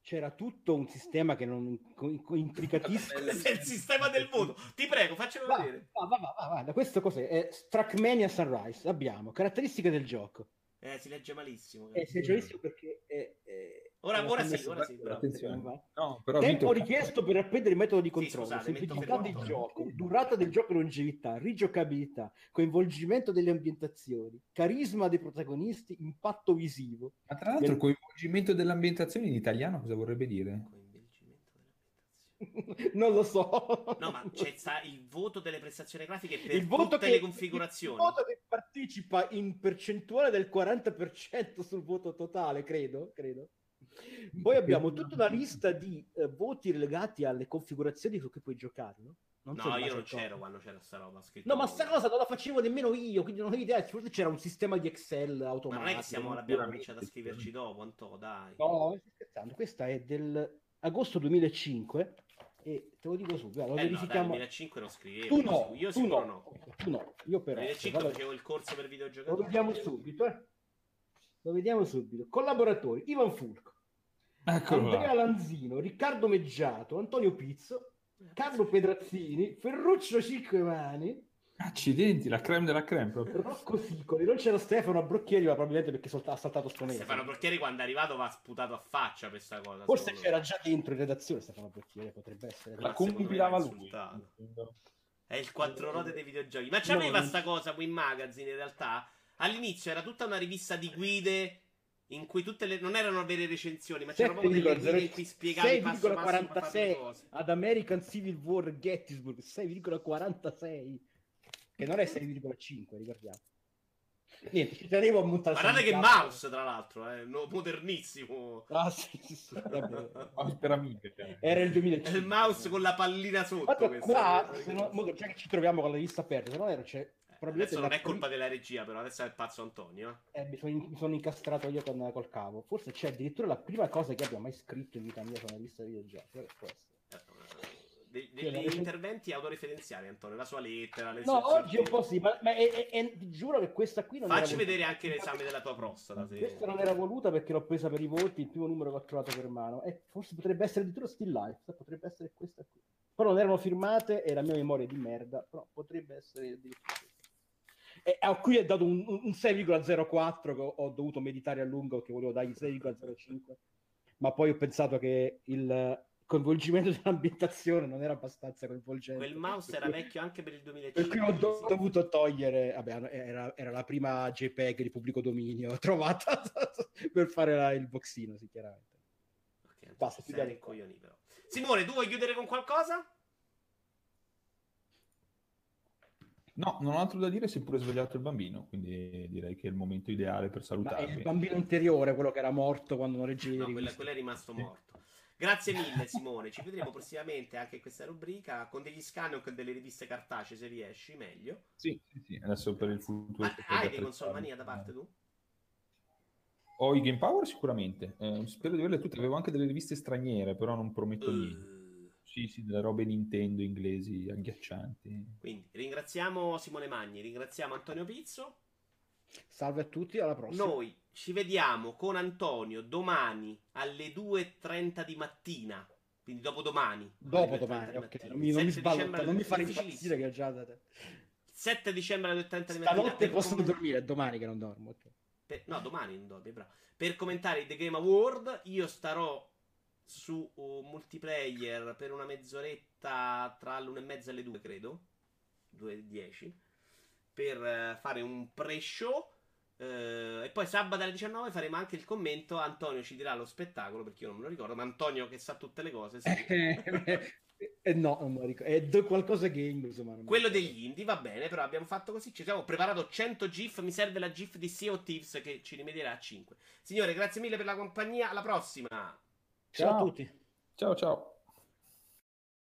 B: C'era tutto un sistema che non intricatissimo.
A: il sistema del voto. Ti prego, faccelo
B: va,
A: vedere.
B: Va, va, va, va, Questo cos'è? È Trackmania Sunrise. Abbiamo caratteristiche del gioco.
A: Eh, si legge malissimo.
B: Eh, si legge malissimo perché è, è
A: Ora, ora sì, ora sì.
C: Attenzione.
B: No, però Tempo richiesto per appendere il metodo di controllo, sì, scusate, semplicità del gioco, durata del gioco e longevità, rigiocabilità, coinvolgimento delle ambientazioni, carisma dei protagonisti, impatto visivo.
C: Ma tra l'altro il coinvolgimento delle ambientazioni in italiano cosa vorrebbe dire?
B: non lo so.
A: No, ma c'è il voto delle prestazioni grafiche per il voto tutte che, le configurazioni.
B: Il voto che partecipa in percentuale del 40% sul voto totale, credo, credo. Poi abbiamo tutta una lista di eh, voti legati alle configurazioni su cui puoi giocare, no?
A: No, io non c'ero quando c'era sta roba
B: scritta. No, ma sta cosa non la facevo nemmeno io, quindi non ho idea. Forse c'era un sistema di Excel automatico. Ma
A: non è che siamo, l'abbiamo cominciato a scriverci dopo, Anto, dai.
B: No, scherzando. Questa è del agosto 2005 e te lo dico subito. Lo
A: eh verifichiamo. No, dai, 2005 non scrivevo. Tu no, io tu no. no.
B: Tu no, io però.
A: Nel 2005 vado... facevo il corso per videogiocatori.
B: Lo vediamo subito, eh. Lo vediamo subito. Collaboratori, Ivan Fulco. Eccolo Andrea là. Lanzino, Riccardo Meggiato, Antonio Pizzo, Carlo Pedrazzini, Ferruccio Cinquemani.
C: Accidenti, la creme della creme
B: proprio. Rocco Sicoli, non c'era Stefano Brocchieri, ma probabilmente perché ha saltato sto mese.
A: Stefano Brocchieri quando è arrivato va sputato a faccia per questa cosa.
B: Forse c'era già dentro in redazione Stefano Brocchieri, potrebbe essere.
C: La compilava lui.
A: È il quattro rote dei videogiochi. Ma c'aveva no, sta cosa Win Magazine in realtà? All'inizio era tutta una rivista di guide in cui tutte le non erano vere recensioni, ma c'erano proprio delle guide in cui spiegavi 6,46
B: ad American Civil War Gettysburg 6,46 che non è 6,5, ricordiamo. Niente, ci tenevo a montare.
A: Guardate che mouse, tra l'altro, è eh, modernissimo.
B: Ah, sì, sì, sì.
C: amiche. Cioè.
B: Era il 2005.
A: È il mouse con la pallina sotto.
B: Guarda, qua, se no, già che ci troviamo con la lista aperta, se no era, c'è
A: Adesso non è colpa della regia, però adesso è il pazzo Antonio.
B: Eh, mi, sono, mi, sono, incastrato io con, col cavo. Forse c'è addirittura la prima cosa che abbia mai scritto in vita mia sulla lista di videogiochi. Eh,
A: de- degli cioè, interventi autoreferenziali, Antonio, la sua lettera. Le
B: no, oggi è un po' sì, ma, ma è, è, è, ti giuro che questa qui non
A: Facci vedere anche l'esame della tua prostata.
B: Se... Questa non era voluta perché l'ho presa per i voti, il primo numero che ho trovato per mano. E forse potrebbe essere addirittura Still Life, potrebbe essere questa qui. Però non erano firmate e la mia memoria è di merda, però potrebbe essere addirittura e a cui è dato un, un 6,04 che ho, ho, dovuto meditare a lungo che volevo dargli 6,05 ma poi ho pensato che il coinvolgimento dell'ambientazione non era abbastanza coinvolgente.
A: Quel mouse era vecchio anche per il 2005
B: per cui ho do- dovuto togliere vabbè, era, era, la prima JPEG di pubblico dominio trovata per fare la, il boxino sì chiaramente.
A: Basta, coglioni, però. Simone tu vuoi chiudere con qualcosa?
C: No, non ho altro da dire, si è pure svegliato il bambino, quindi direi che è il momento ideale per salutarvi.
B: Ma è il bambino interiore, quello che era morto quando non reggevi
A: no, quello, quello è rimasto morto. Grazie mille Simone, ci vedremo prossimamente anche in questa rubrica con degli scan o con delle riviste cartacee se riesci, meglio.
C: Sì, sì, sì. adesso per il futuro.
A: Ah, hai dei console mania da parte tu?
C: Ho i Game Power sicuramente, eh, spero di averle tutte, avevo anche delle riviste straniere, però non prometto uh. niente. Sì, sì, delle robe Nintendo inglesi agghiaccianti.
A: Quindi ringraziamo Simone Magni, ringraziamo Antonio Pizzo.
B: Salve a tutti, alla prossima.
A: Noi ci vediamo con Antonio domani alle 2.30 di mattina. Quindi dopo domani.
B: Dopo domani, ok. Non mi, non mi sballo, non mi fare impazzire che già...
A: 7 dicembre alle 2.30 di mattina.
B: Stanotte posso com- dormire, è domani che non dormo. Okay.
A: Per, no, domani non dormi, bravo. Per commentare The Game Award, io starò su uh, multiplayer per una mezz'oretta tra l'una e mezza e le due, credo. 2 e 10. Per uh, fare un pre-show. Uh, e poi sabato alle 19 faremo anche il commento. Antonio ci dirà lo spettacolo perché io non me lo ricordo. Ma Antonio, che sa tutte le cose, sì.
B: Eh, no, non me lo ricordo. È qualcosa game, insomma.
A: Quello degli indie, va bene, però abbiamo fatto così. Ci siamo preparato 100 GIF. Mi serve la GIF di Sea of Thieves che ci rimedierà a 5. Signore, grazie mille per la compagnia. Alla prossima.
B: Ciao, ciao a tutti.
C: Ciao, ciao.